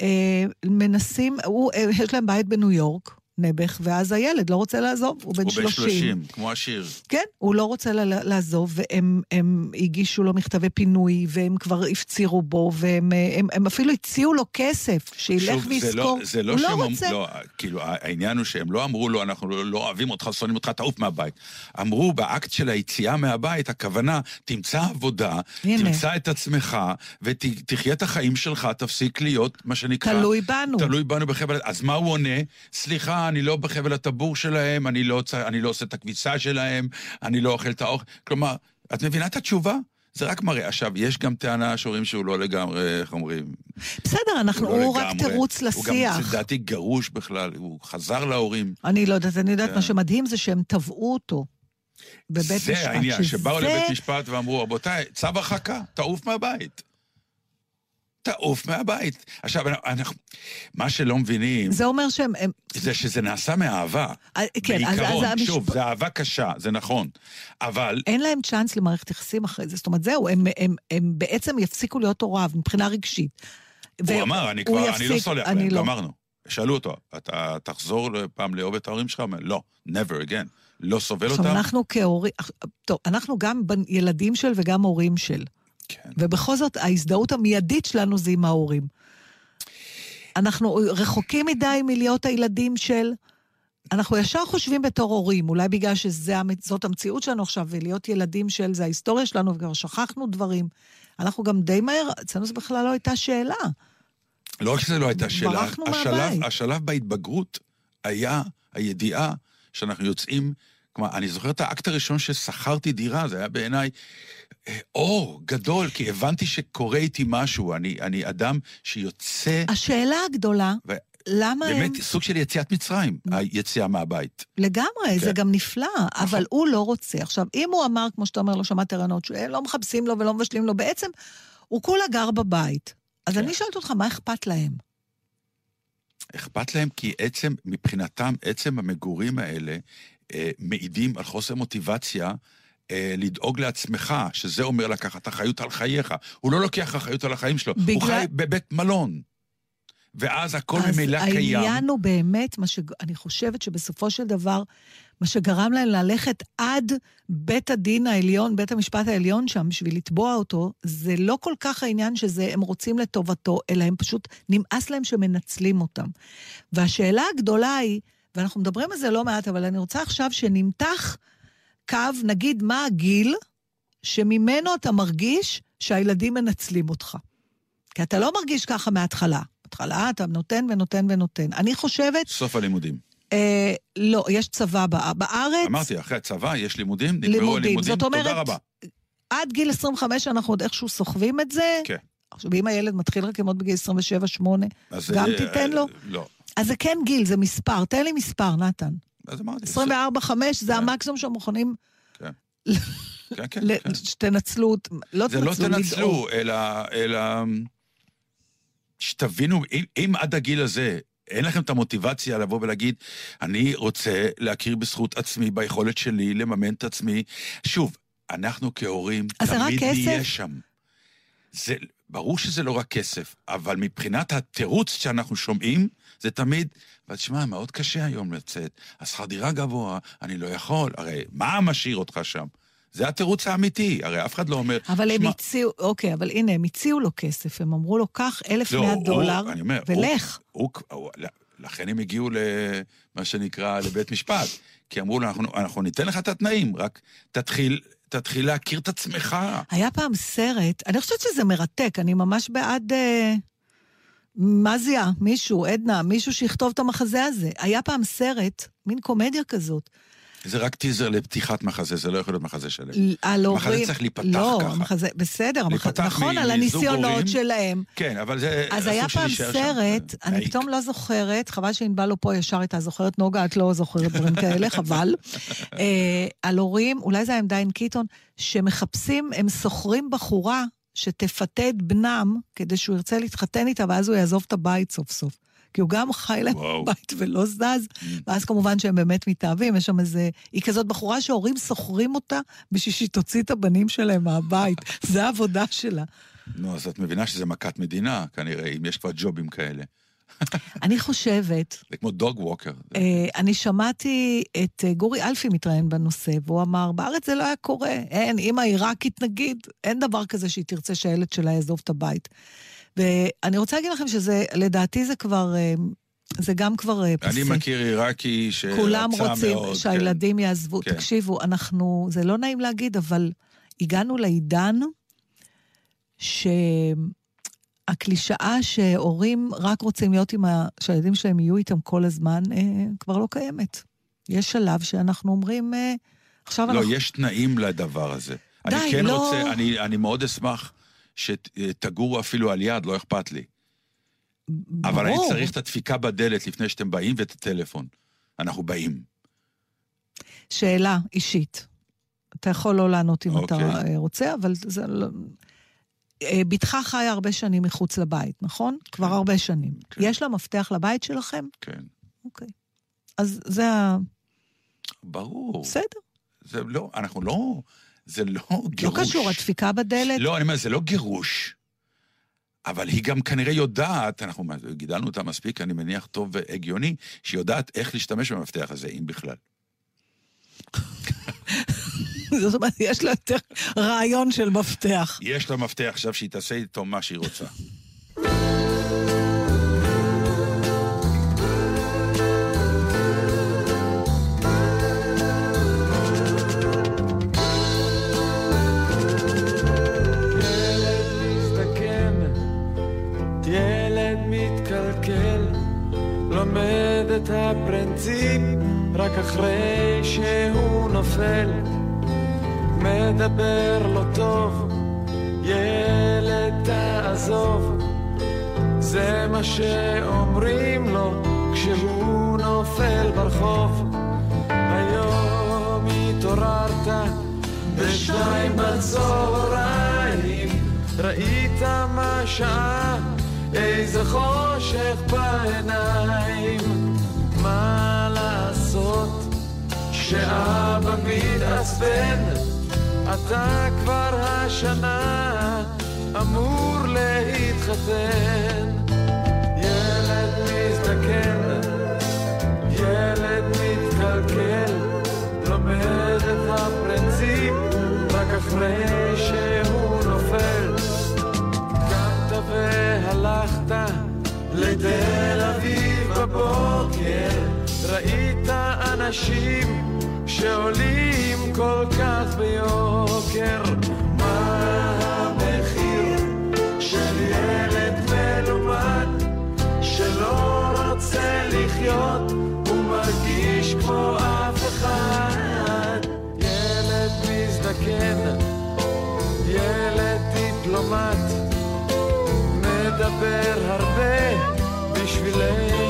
אה, מנסים, הוא, אה, יש להם בית בניו יורק, נעבך, ואז הילד לא רוצה לעזוב, הוא בן הוא 30. בן 30, כמו השיר. כן, הוא לא רוצה לעזוב, והם הם הגישו לו מכתבי פינוי, והם כבר הפצירו בו, והם אה, הם, הם אפילו הציעו לו כסף, שילך שוב, זה ויזכור. לא, זה לא הוא. לא רוצה. לא, כאילו, העניין הוא שהם לא אמרו לו, אנחנו לא, לא אוהבים אותך, שונאים אותך, תעוף מהבית. אמרו, באקט של היציאה מהבית, הכוונה, תמצא עבודה, הנה. תמצא את עצמך, ותחיה את החיים שלך, תפסיק להיות, מה שנקרא... תלוי בנו. תלוי בנו בחבל... אז מה הוא עונה? סליחה, אני לא בחבל הטבור שלהם, אני לא, אני לא עושה את הכביסה שלהם, אני לא אוכל את האוכל. כלומר, את מבינה את התשובה? זה רק מראה. עכשיו, יש גם טענה שאומרים שהוא לא לגמרי, איך אומרים? בסדר, אנחנו, הוא לא הוא רק לגמרי. תירוץ הוא לשיח. גם, לדעתי, גרוש בכלל, הוא חזר להורים. אני לא יודעת, אני יודעת, כן. מה שמדהים זה שהם תבעו אותו בבית משפט. זה העניין, שזה- שבאו לבית משפט ואמרו, רבותיי, צו הרחקה, תעוף מהבית. תעוף מהבית. עכשיו, אנחנו, מה שלא מבינים, זה אומר שהם... הם, זה שזה נעשה מאהבה. אה, כן, אז- בעיקרון, אז המשפ- שוב, זה אהבה קשה, זה נכון. אבל אין להם צ'אנס למערכת יחסים אחרי זה. זאת אומרת, זהו, הם, הם, הם בעצם יפסיקו להיות הוריו מבחינה רגשית. הוא אמר, אני כבר, אני לא יפסיק, סולח להם, לא. גמרנו. שאלו אותו, אתה תחזור פעם לאהוב את ההורים שלך? הוא לא, never again. לא סובל עכשיו, אותם? אנחנו כהורים... טוב, אנחנו גם ילדים של וגם הורים של. כן. ובכל זאת, ההזדהות המיידית שלנו זה עם ההורים. אנחנו רחוקים מדי מלהיות הילדים של... אנחנו ישר חושבים בתור הורים, אולי בגלל שזאת המציאות שלנו עכשיו, ולהיות ילדים של זה ההיסטוריה שלנו, וכבר שכחנו דברים. אנחנו גם די מהר, אצלנו זה בכלל לא הייתה שאלה. לא רק שזה לא הייתה שאלה, ברחנו השלב, מהבית. השלב בהתבגרות היה הידיעה שאנחנו יוצאים, כלומר, אני זוכר את האקט הראשון ששכרתי דירה, זה היה בעיניי אור גדול, כי הבנתי שקורה איתי משהו, אני, אני אדם שיוצא, השאלה הגדולה, ו- למה הם... באמת סוג של יציאת מצרים, היציאה מהבית. לגמרי, זה כן. גם נפלא, אבל הוא לא רוצה. עכשיו, אם הוא אמר, כמו שאתה אומר, לא שמעת רעיונות, שלא מחפשים לו ולא מבשלים לו, בעצם הוא כולה גר בבית. אז כן. אני שואלת אותך, מה אכפת להם? אכפת להם כי עצם, מבחינתם, עצם המגורים האלה אה, מעידים על חוסר מוטיבציה אה, לדאוג לעצמך, שזה אומר לקחת אחריות על חייך. הוא לא לוקח אחריות על החיים שלו, הוא בגלל- חי בבית מלון. ואז הכל ממילא אז קיים. העניין הוא באמת, מה שאני חושבת שבסופו של דבר, מה שגרם להם ללכת עד בית הדין העליון, בית המשפט העליון שם, בשביל לתבוע אותו, זה לא כל כך העניין שזה, הם רוצים לטובתו, אלא הם פשוט, נמאס להם שמנצלים אותם. והשאלה הגדולה היא, ואנחנו מדברים על זה לא מעט, אבל אני רוצה עכשיו שנמתח קו, נגיד מה הגיל שממנו אתה מרגיש שהילדים מנצלים אותך. כי אתה לא מרגיש ככה מההתחלה. בהתחלה אתה נותן ונותן ונותן. אני חושבת, סוף הלימודים. אה, לא, יש צבא בא- בארץ. אמרתי, אחרי הצבא יש לימודים, נגמרו לימודים. הלימודים, זאת אומרת, תודה רבה. עד גיל 25 אנחנו עוד איכשהו סוחבים את זה. כן. עכשיו, אם הילד מתחיל רק ללמוד בגיל 27-8, אז, גם אה, תיתן לו? לא. אז זה כן גיל, זה מספר. תן לי מספר, נתן. אז אמרתי. 24-5 זה כן. המקסימום שהם מוכנים כן, כן, כן. כן. שתנצלו, לא זה לא תנצלו. תנצלו, אלא, שתבינו, אם, אם עד הגיל הזה אין לכם את המוטיבציה לבוא ולהגיד, אני רוצה להכיר בזכות עצמי, ביכולת שלי לממן את עצמי. שוב, אנחנו כהורים תמיד? נהיה שם. זה, ברור שזה לא רק כסף, אבל מבחינת התירוץ שאנחנו שומעים, זה תמיד, אבל תשמע, מאוד קשה היום לצאת, השכר דירה גבוה, אני לא יכול, הרי מה משאיר אותך שם? זה התירוץ האמיתי, הרי אף אחד לא אומר, אבל הם "שמע, הציעו, אוקיי, אבל הנה, הם הציעו לו כסף, הם אמרו לו, קח 1,100 לא, הוא- דולר אני אומר, הוא- ולך. הוא, הוא, לכן הם הגיעו למה שנקרא לבית משפט. כי אמרו לו, אנחנו, אנחנו ניתן לך את התנאים, רק תתחיל, תתחיל להכיר את עצמך. היה פעם סרט, אני חושבת שזה מרתק, אני ממש בעד... אה, מזיה, מישהו, עדנה, מישהו שיכתוב את המחזה הזה. היה פעם סרט, מין קומדיה כזאת, זה רק טיזר לפתיחת מחזה, זה לא יכול להיות מחזה שלם. על הורים... מחזה צריך להיפתח לא, ככה. מחזה, בסדר, המח- להיפתח נכון, על הניסיונות. שלהם. כן, אבל זה... אז היה פעם שנישאר שם. סרט, אני. פתאום לא זוכרת, חבל שענבל לא פה ישר הייתה זוכרת, נוגה, את לא זוכרת דברים כאלה, חבל. אה, על הורים, אולי זה היה עם דיין קיטון, שמחפשים, הם שוכרים בחורה שתפתה את בנם, כדי שהוא ירצה להתחתן איתה, ואז הוא יעזוב את הבית סוף סוף. כי הוא גם חי להם. בבית ולא זז, ואז כמובן שהם באמת מתאהבים, יש שם איזה... היא כזאת בחורה שהורים שוכרים אותה בשביל שהיא תוציא את הבנים שלהם מהבית. זה העבודה שלה. נו, אז את מבינה שזה מכת מדינה, כנראה, אם יש כבר ג'ובים כאלה. אני חושבת זה כמו דוג ווקר. אה, אני שמעתי את אה, גורי אלפי מתראיין בנושא, והוא אמר, בארץ זה לא היה קורה. אין, אימא עיראקית נגיד, אין דבר כזה שהיא תרצה שהילד שלה יעזוב את הבית. ואני רוצה להגיד לכם שזה, לדעתי זה כבר, אה, זה גם כבר אה, פסי. אני מכיר עיראקי שרצה מאוד. כולם רוצים כן. שהילדים יעזבו. כן. תקשיבו, אנחנו, זה לא נעים להגיד, אבל הגענו לעידן שהקלישאה שהורים רק רוצים להיות עם ה... שהילדים שלהם יהיו איתם כל הזמן, אה, כבר לא קיימת. יש שלב שאנחנו אומרים, אה, עכשיו לא, אנחנו... יש תנאים לדבר הזה. די, אני כן לא- רוצה, אני, אני מאוד אשמח שתגורו אפילו על יד, לא אכפת לי. אבל אני ברור. צריך את הדפיקה בדלת לפני שאתם באים ואת הטלפון. אנחנו באים. שאלה אישית. אתה יכול לא לענות אם אתה אוקיי. אה, רוצה, אבל זה לא... אה, בתך חיה הרבה שנים מחוץ לבית, נכון? כבר הרבה שנים. כן. יש לה מפתח לבית שלכם? כן. אוקיי. אז זה ה... ברור. בסדר. זה לא, אנחנו לא, זה לא לא גירוש. קשור, הדפיקה בדלת. לא, אני אומר, זה לא גירוש. אבל היא גם כנראה יודעת, אנחנו גידלנו אותה מספיק, אני מניח, טוב והגיוני, שהיא יודעת איך להשתמש במפתח הזה, אם בכלל. זאת אומרת, יש לה יותר רעיון של מפתח. יש לה מפתח עכשיו שהיא תעשה איתו מה שהיא רוצה. את הפרינציפ רק אחרי שהוא נופל. מדבר לא טוב, ילד תעזוב, זה מה שאומרים לו כשהוא נופל ברחוב. היום התעוררת בשתיים בצהריים, ראית מה שעה, איזה חושך בעיניים. מה לעשות שאבא מתעצבן, אתה כבר השנה אמור להתחתן. ילד מזדקן, ילד מתקלקל, לומד את הפרינציפ רק אחרי שהוא נופל. קמת והלכת לתל אביב בבוקר, ראית אנשים שעולים כל כך ביוקר. מה המחיר של ילד מלומד שלא רוצה לחיות ומרגיש כמו אף אחד? ילד מזדקן, ילד דיפלומט, מדבר הרבה, בשבילנו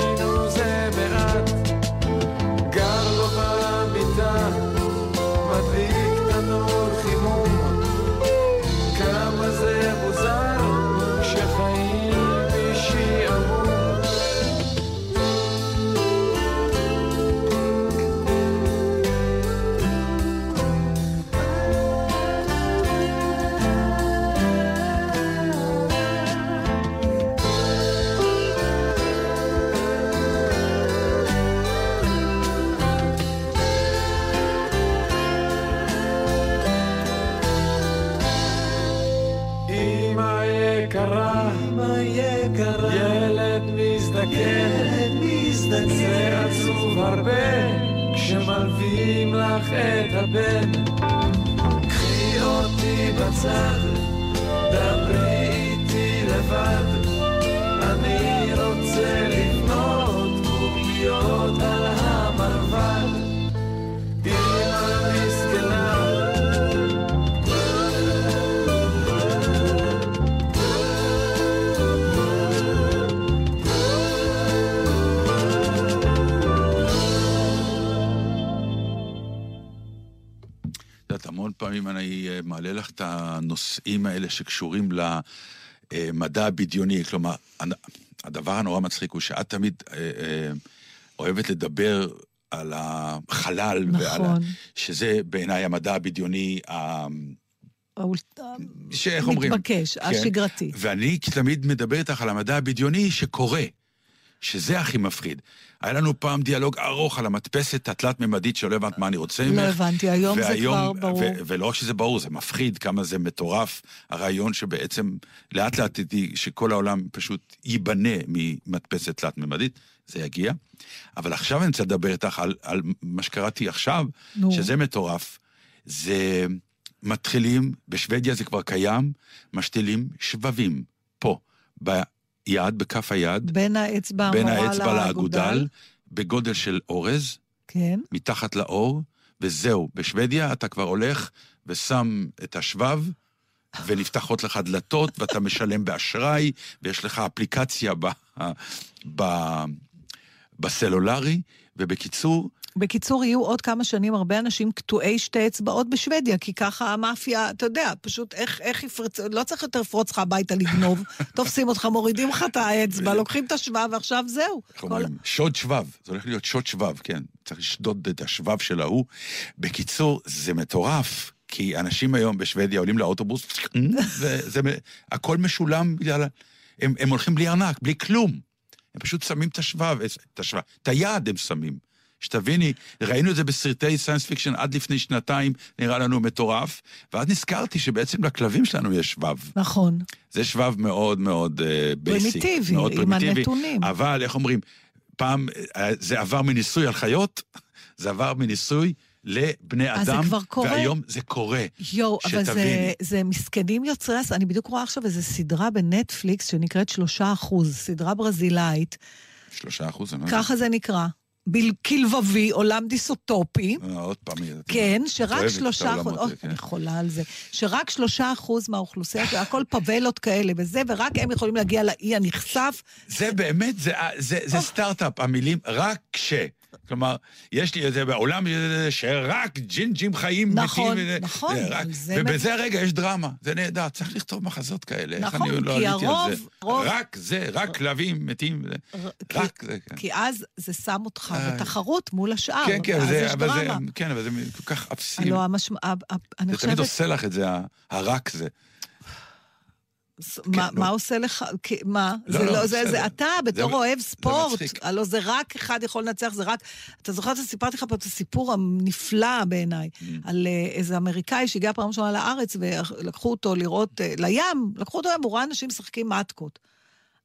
מזדקן, זה עצוב הרבה כשמלווים לך את הבן. קחי אותי בצד, דברי איתי לבד. אני רוצה לבנות קוביות פעמים אני אה, מעלה לך את הנושאים האלה שקשורים למדע הבדיוני. כלומר, הדבר הנורא מצחיק הוא שאת תמיד אה, אה, אוהבת לדבר על החלל, ועל ה... נכון. שזה בעיניי המדע הבדיוני, ה... שאיך אומרים? מתבקש, כן. השגרתי. ואני תמיד מדבר איתך על המדע הבדיוני שקורה, שזה הכי מפחיד. היה לנו פעם דיאלוג ארוך על המדפסת התלת-ממדית שלא הבנת מה אני רוצה ממך. לא הבנתי, היום זה כבר ברור. ו- ולא רק שזה ברור, זה מפחיד, כמה זה מטורף, הרעיון שבעצם לאט לאט תדעי שכל העולם פשוט ייבנה ממדפסת תלת-ממדית, זה יגיע. אבל עכשיו אני רוצה לדבר איתך על, על מה שקראתי עכשיו, נו. שזה מטורף. זה מתחילים, בשוודיה זה כבר קיים, משתילים שבבים, פה, ביד, בכף היד, בין האצבע בין המורה האצבע לאגודל, לאגודל. בגודל של אורז, כן. מתחת לאור, וזהו. בשוודיה אתה כבר הולך ושם את השבב, ונפתחות לך דלתות, ואתה משלם באשראי, ויש לך אפליקציה ב, ב, בסלולרי, ובקיצור, בקיצור, יהיו עוד כמה שנים הרבה אנשים קטועי שתי אצבעות בשוודיה, כי ככה המאפיה, אתה יודע, פשוט איך, איך יפרצו, לא צריך יותר לפרוץ לך הביתה לגנוב, תופסים אותך, מורידים לך את האצבע, לוקחים את השבב, ועכשיו זהו. כל-? שוד שבב, זה הולך להיות שוד שבב, כן. צריך לשדוד את השבב של ההוא. בקיצור, זה מטורף, כי אנשים היום בשוודיה עולים לאוטובוס, וזה, הכל משולם בגלל... הם, הם הולכים בלי ארנק, בלי כלום. הם פשוט שמים את השבב, את השבב, את היד הם שמים. שתביני, ראינו את זה בסרטי science fiction עד לפני שנתיים, נראה לנו מטורף, ואז נזכרתי שבעצם לכלבים שלנו יש שבב. נכון. זה שבב מאוד מאוד basic. פרימיטיבי, מאוד עם פרימיטיבי, הנתונים. אבל איך אומרים, פעם אה, זה עבר מניסוי על חיות, זה עבר מניסוי לבני אז זה אדם, כבר קורה? והיום זה קורה. יואו, אבל זה. זה מסכנים יוצרי הס... אני בדיוק רואה עכשיו איזו סדרה בנטפליקס שנקראת שלושה אחוז, סדרה ברזילאית, שלושה אחוז, לא. ככה זה נקרא. כלבבי, עולם דיסטופי. אה, עוד פעם. כן, שרק שלושה אחוז, האלה, כן. אני חולה על זה, שרק שלושה אחוז מהאוכלוסייה, זה הכל פאבלות כאלה וזה, ורק הם יכולים להגיע לאי הנכסף. זה באמת, זה, סטארט-אפ, המילים רק כש. כלומר, יש לי את זה בעולם שרק ג'ינג'ים חיים נכון, מתים. וזה- נכון, זה רק- על זה ובזה הרגע יש דרמה, זה נהדר, צריך לכתוב מחזות כאלה. איך נכון, אני לא כי על הרוב- זה? רוב- רק זה, רק כלבים מתים. כי- רק זה, כן. כי אז זה שם אותך אה. בתחרות מול השאר, כן, כן, ואז זה, יש אבל זה, דרמה. כן, אבל זה כל כך אפסי. הלוא המשמע... אני זה תמיד חושבת... עושה לך את זה, הרק זה. מה, נו. מה עושה לך, מה? לא, זה לא, לא, זה. זה אתה, בתור אוהב ספורט. הלוא זה רק אחד יכול לנצח, זה רק... אתה זוכר שסיפרתי לך פה את הסיפור הנפלא בעיניי, Mm. על אה, איזה אמריקאי שהגיע פעם ראשונה לארץ, ולקחו אותו לראות, אה, לים, לקחו אותו לים, הוא ראה אנשים משחקים מתקות.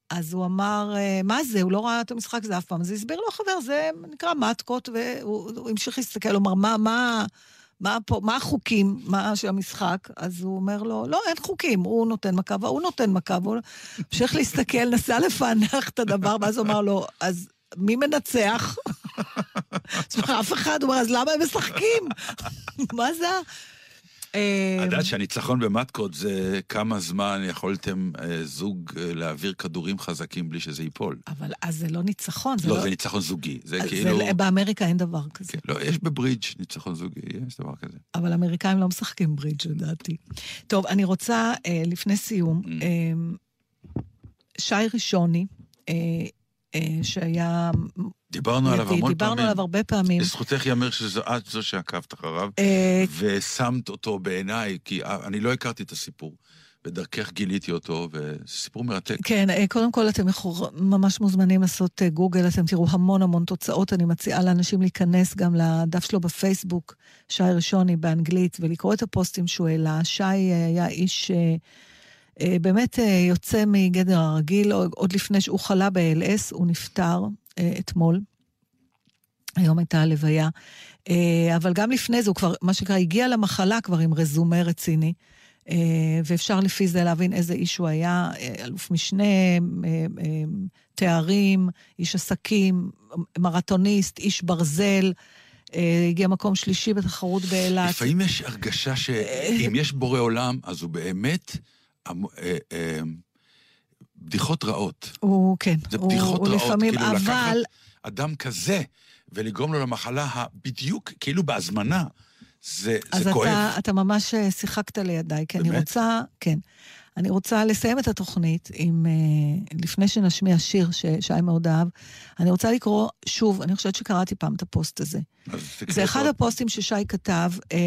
אז הוא אמר, אה, מה זה? הוא לא ראה את המשחק הזה אף פעם. אז הסביר לו החבר, זה נקרא מתקות, והוא הוא המשיך להסתכל, הוא אמר, מה, מה, מה, פה, מה החוקים מה, של המשחק? אז הוא אומר לו, לא, אין חוקים, הוא נותן מכה והוא נותן מכה, והוא המשיך להסתכל, נסה לפענח את הדבר, ואז הוא אמר לו, אז מי מנצח? אף אחד, הוא אומר, אז למה הם משחקים? מה זה? אה, יודעת שהניצחון במטקות זה כמה זמן יכולתם אה, זוג אה, להעביר כדורים חזקים בלי שזה ייפול. אבל אז זה לא ניצחון, זה לא, לא... זה ניצחון זוגי. זה כאילו... זה- באמריקה אין דבר כזה. כן, לא, יש בברידג' ניצחון זוגי, יש דבר כזה. אבל אמריקאים לא משחקים ברידג' לדעתי. טוב, אני רוצה, לפני סיום, Mm. שי ראשוני, שהיה... דיברנו עליו המון דיברנו פעמים. עליו הרבה פעמים. לזכותך ייאמר שזו את זו שעקבת אחריו, אה, ושמת אותו בעיניי, כי אני לא הכרתי את הסיפור. בדרכך גיליתי אותו, וזה סיפור מרתק. כן, אה, קודם כל אתם יכול, ממש מוזמנים לעשות אה, גוגל, אתם תראו המון המון תוצאות. אני מציעה לאנשים להיכנס גם לדף שלו בפייסבוק, שי ראשוני באנגלית, ולקרוא את הפוסטים שהוא העלה. שי אה, היה איש אה, אה, באמת אה, יוצא מגדר הרגיל, עוד לפני שהוא חלה ב-ALS, הוא נפטר אה, אתמול, היום הייתה הלוויה. אה, אבל גם לפני זה, הוא כבר, מה שנקרא, הגיע למחלה כבר עם רזומה רציני. אה, ואפשר לפי זה להבין איזה איש הוא היה, אה, אלוף משנה, אה, אה, תארים, איש עסקים, מרתוניסט, איש ברזל, אה, הגיע מקום שלישי בתחרות באילת. לפעמים יש הרגשה שאם יש בורא עולם, אז הוא באמת אמ- אה, אה, בדיחות רעות. הוא, כן, זה הוא, בדיחות הוא רעות, לפעמים, כאילו לקחת אבל... אדם כזה ולגרום לו למחלה הבדיוק, כאילו בהזמנה, זה, אז זה כואב. אתה, אתה ממש אה, שיחקת לידיי, כי אני באמת? רוצה, כן. אני רוצה לסיים את התוכנית עם, אה, לפני שנשמיע שיר ששי מאוד אהב, אני רוצה לקרוא שוב, אני חושבת שקראתי פעם את הפוסט הזה. זה אחד אותו. הפוסטים ששי כתב, אה,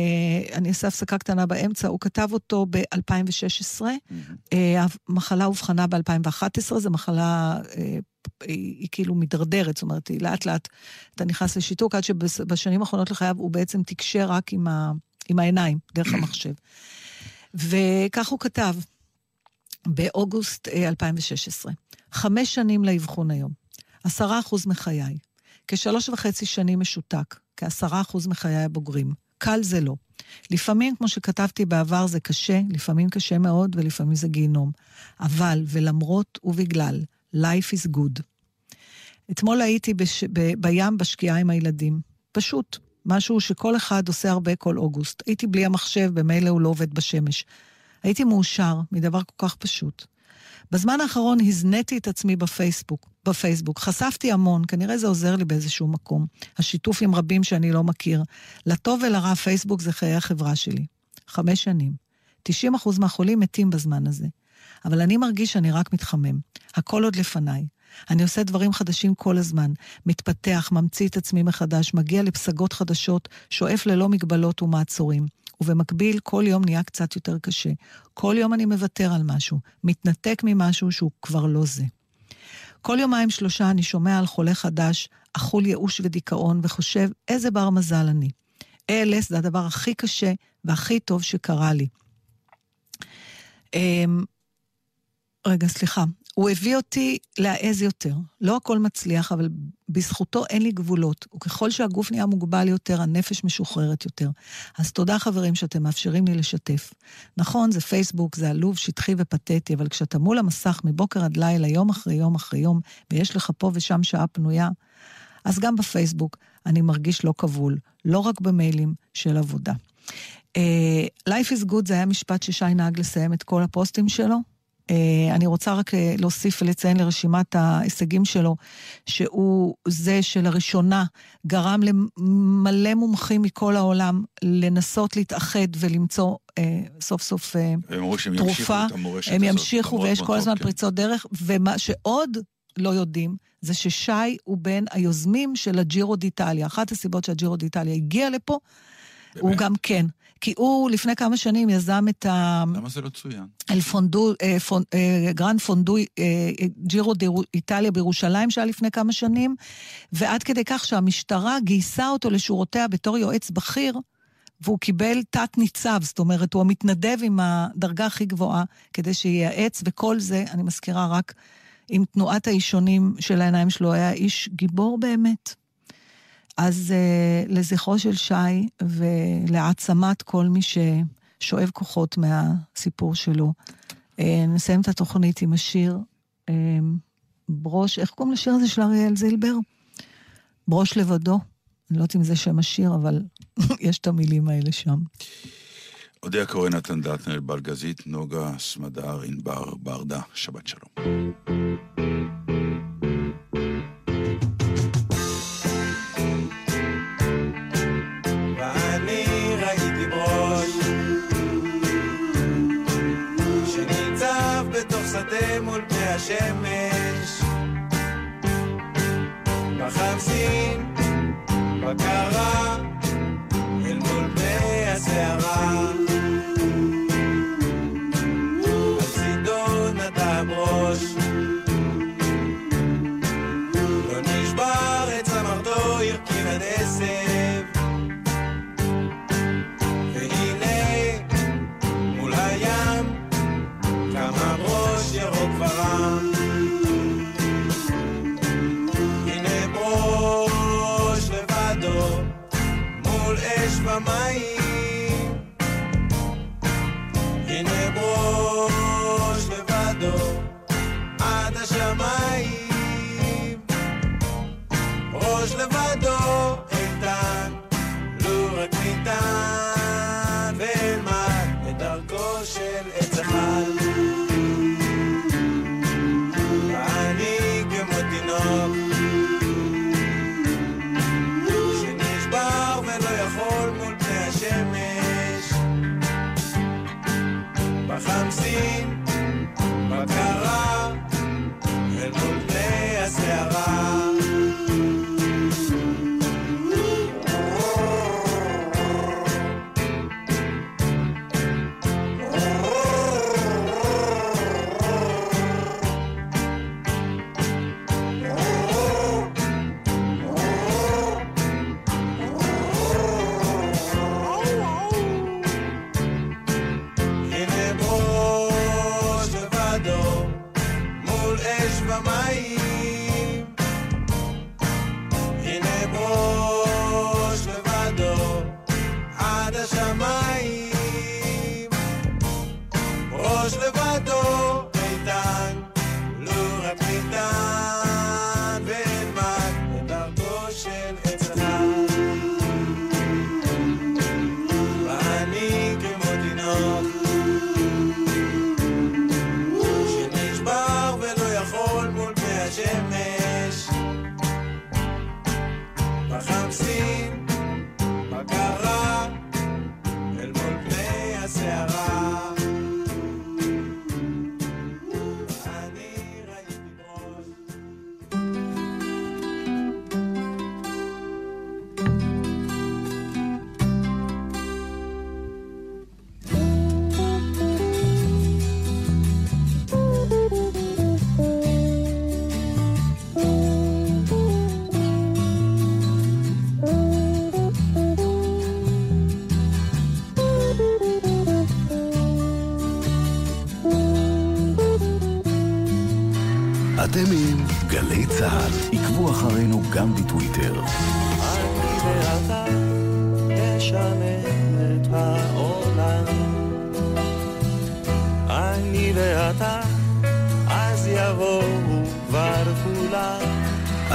אני אעשה הפסקה קטנה באמצע, הוא כתב אותו ב-2016, אה, המחלה אובחנה ב-2011, זו מחלה, אה, היא, היא כאילו מידרדרת, זאת אומרת, היא לאט לאט, אתה נכנס לשיתוק, עד שבשנים האחרונות לחייו הוא בעצם תקשר רק עם, ה, עם העיניים, דרך המחשב. וכך הוא כתב, באוגוסט אה, 2016, חמש שנים לאבחון היום, עשרה אחוז מחיי, כשלוש וחצי שנים משותק, כעשרה אחוז מחיי הבוגרים. קל זה לא. לפעמים, כמו שכתבתי בעבר, זה קשה, לפעמים קשה מאוד ולפעמים זה גיהנום. אבל, ולמרות ובגלל, life is good. אתמול הייתי בש... ב... בים בשקיעה עם הילדים. פשוט, משהו שכל אחד עושה הרבה כל אוגוסט. הייתי בלי המחשב, במילא הוא לא עובד בשמש. הייתי מאושר מדבר כל כך פשוט. בזמן האחרון הזניתי את עצמי בפייסבוק. בפייסבוק. חשפתי המון, כנראה זה עוזר לי באיזשהו מקום. השיתוף עם רבים שאני לא מכיר. לטוב ולרע, פייסבוק זה חיי החברה שלי. חמש שנים. 90% מהחולים מתים בזמן הזה. אבל אני מרגיש שאני רק מתחמם. הכל עוד לפניי. אני עושה דברים חדשים כל הזמן, מתפתח, ממציא את עצמי מחדש, מגיע לפסגות חדשות, שואף ללא מגבלות ומעצורים. ובמקביל, כל יום נהיה קצת יותר קשה. כל יום אני מוותר על משהו, מתנתק ממשהו שהוא כבר לא זה. כל יומיים שלושה אני שומע על חולה חדש, אכול ייאוש ודיכאון, וחושב איזה בר מזל אני. ALS זה הדבר הכי קשה והכי טוב שקרה לי. אמ, רגע, סליחה. הוא הביא אותי להעז יותר. לא הכל מצליח, אבל בזכותו אין לי גבולות. וככל שהגוף נהיה מוגבל יותר, הנפש משוחררת יותר. אז תודה, חברים, שאתם מאפשרים לי לשתף. נכון, זה פייסבוק, זה עלוב, שטחי ופתטי, אבל כשאתה מול המסך מבוקר עד לילה, יום אחרי יום אחרי יום, ויש לך פה ושם שעה פנויה, אז גם בפייסבוק אני מרגיש לא כבול, לא רק במיילים של עבודה. Uh, Life is good זה היה משפט ששי נהג לסיים את כל הפוסטים שלו. Uh, אני רוצה רק uh, להוסיף ולציין לרשימת ההישגים שלו, שהוא זה שלראשונה גרם למלא מומחים מכל העולם לנסות להתאחד ולמצוא uh, סוף סוף uh, הם ימשיכו תרופה. את המורשת הם ימשיכו ויש כל הזמן כן. פריצות דרך, ומה שעוד לא יודעים, זה ששי הוא בין היוזמים של הג'ירו דיטליה. אחת הסיבות שהג'ירו דיטליה הגיע לפה, הוא באמת? גם כן. כי הוא לפני כמה שנים יזם את ה... למה זה לא צוין? אל פונדו, אה, פונ, אה, Gran Fondo, אה, ג'ירו איטליה בירושלים שהיה לפני כמה שנים, ועד כדי כך שהמשטרה גייסה אותו לשורותיה בתור יועץ בכיר, והוא קיבל תת-ניצב, זאת אומרת, הוא המתנדב עם הדרגה הכי גבוהה כדי שייעץ, וכל זה, אני מזכירה רק, עם תנועת האישונים של העיניים שלו, היה איש גיבור באמת. אז uh, לזכרו של שי ולהעצמת כל מי ששואב כוחות מהסיפור שלו, uh, נסיים את התוכנית עם השיר uh, ברוש, איך קוראים לשיר הזה של אריאל זילבר? ברוש לבדו. אני לא יודעת אם זה שם השיר, אבל יש את המילים האלה שם. אודיה קורא נתן דטנר, בלגזית, נוגה, סמדר, ענבר, ברדה, שבת שלום. השמש. בחמסין, בקרה, אל מול פני הסערה גלי צה"ל. עקבו אחרינו גם בטוויטר. אני ואתה נשנה את העולם. אני ואתה, אז יבואו כבר כולם.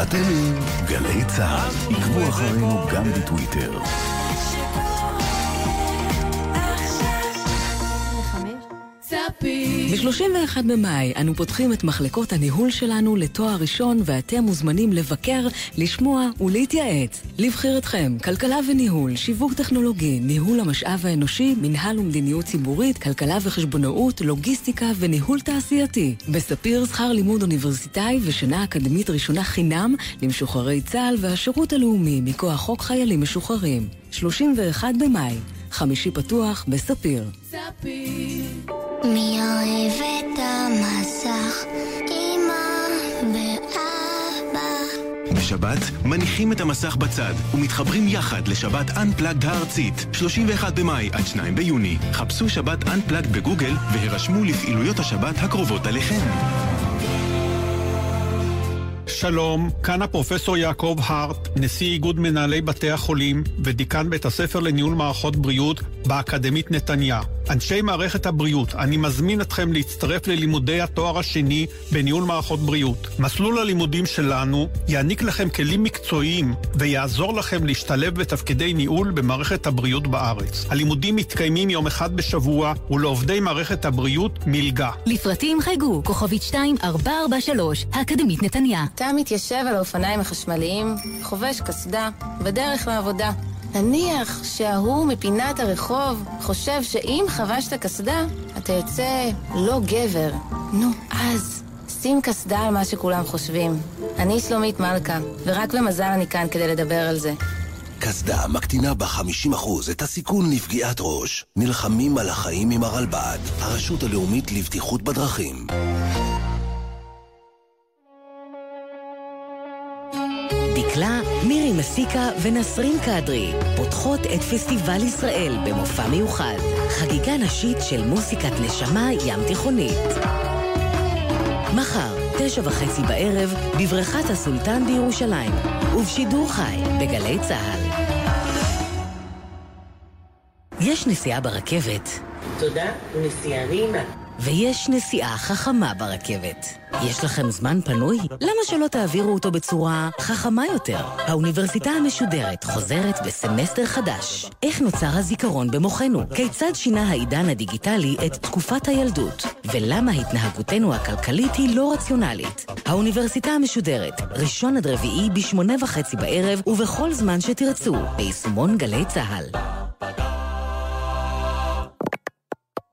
אתם עם גלי צה"ל. עקבו אחרינו גם בטוויטר. ב-31 במאי אנו פותחים את מחלקות הניהול שלנו לתואר ראשון ואתם מוזמנים לבקר, לשמוע ולהתייעץ. לבחירתכם, כלכלה וניהול, שיווק טכנולוגי, ניהול המשאב האנושי, מנהל ומדיניות ציבורית, כלכלה וחשבונאות, לוגיסטיקה וניהול תעשייתי. בספיר שכר לימוד אוניברסיטאי ושנה אקדמית ראשונה חינם למשוחררי צה"ל והשירות הלאומי מכוח חוק חיילים משוחררים. 31 במאי, חמישי פתוח בספיר. בשבת מניחים את המסך בצד ומתחברים יחד לשבת Unplugged הארצית, 31 במאי עד 2 ביוני. חפשו שבת Unplugged בגוגל והירשמו לפעילויות השבת הקרובות עליכם. שלום, כאן הפרופסור יעקב הארט, נשיא איגוד מנהלי בתי החולים ודיקן בית הספר לניהול מערכות בריאות באקדמית נתניה. אנשי מערכת הבריאות, אני מזמין אתכם להצטרף ללימודי התואר השני בניהול מערכות בריאות. מסלול הלימודים שלנו יעניק לכם כלים מקצועיים ויעזור לכם להשתלב בתפקידי ניהול במערכת הבריאות בארץ. הלימודים מתקיימים יום אחד בשבוע ולעובדי מערכת הבריאות מלגה. לפרטים חייגו, כוכבית 2443, האקדמית נתניה. אתה מתיישב על האופניים החשמליים, חובש קסדה, בדרך לעבודה. נניח שההוא מפינת הרחוב חושב שאם חבשת קסדה, אתה יוצא לא גבר. נו, אז שים קסדה על מה שכולם חושבים. אני שלומית מלכה, ורק במזל אני כאן כדי לדבר על זה. קסדה מקטינה ב-50% את הסיכון לפגיעת ראש. נלחמים על החיים עם הרלב"ד, הרשות הלאומית לבטיחות בדרכים. דקלה, מירי מסיקה ונסרין קדרי פותחות את פסטיבל ישראל במופע מיוחד. חגיגה נשית של מוסיקת נשמה ים תיכונית. מחר, תשע וחצי בערב, בבריכת הסולטן בירושלים, ובשידור חי בגלי צה"ל. יש נסיעה ברכבת. תודה, נסיעה נעימה. ויש נסיעה חכמה ברכבת. יש לכם זמן פנוי? למה שלא תעבירו אותו בצורה חכמה יותר? האוניברסיטה המשודרת חוזרת בסמסטר חדש. איך נוצר הזיכרון במוחנו? כיצד שינה העידן הדיגיטלי את תקופת הילדות? ולמה התנהגותנו הכלכלית היא לא רציונלית? האוניברסיטה המשודרת, ראשון עד רביעי בשמונה וחצי בערב ובכל זמן שתרצו, ביישומון גלי צה"ל.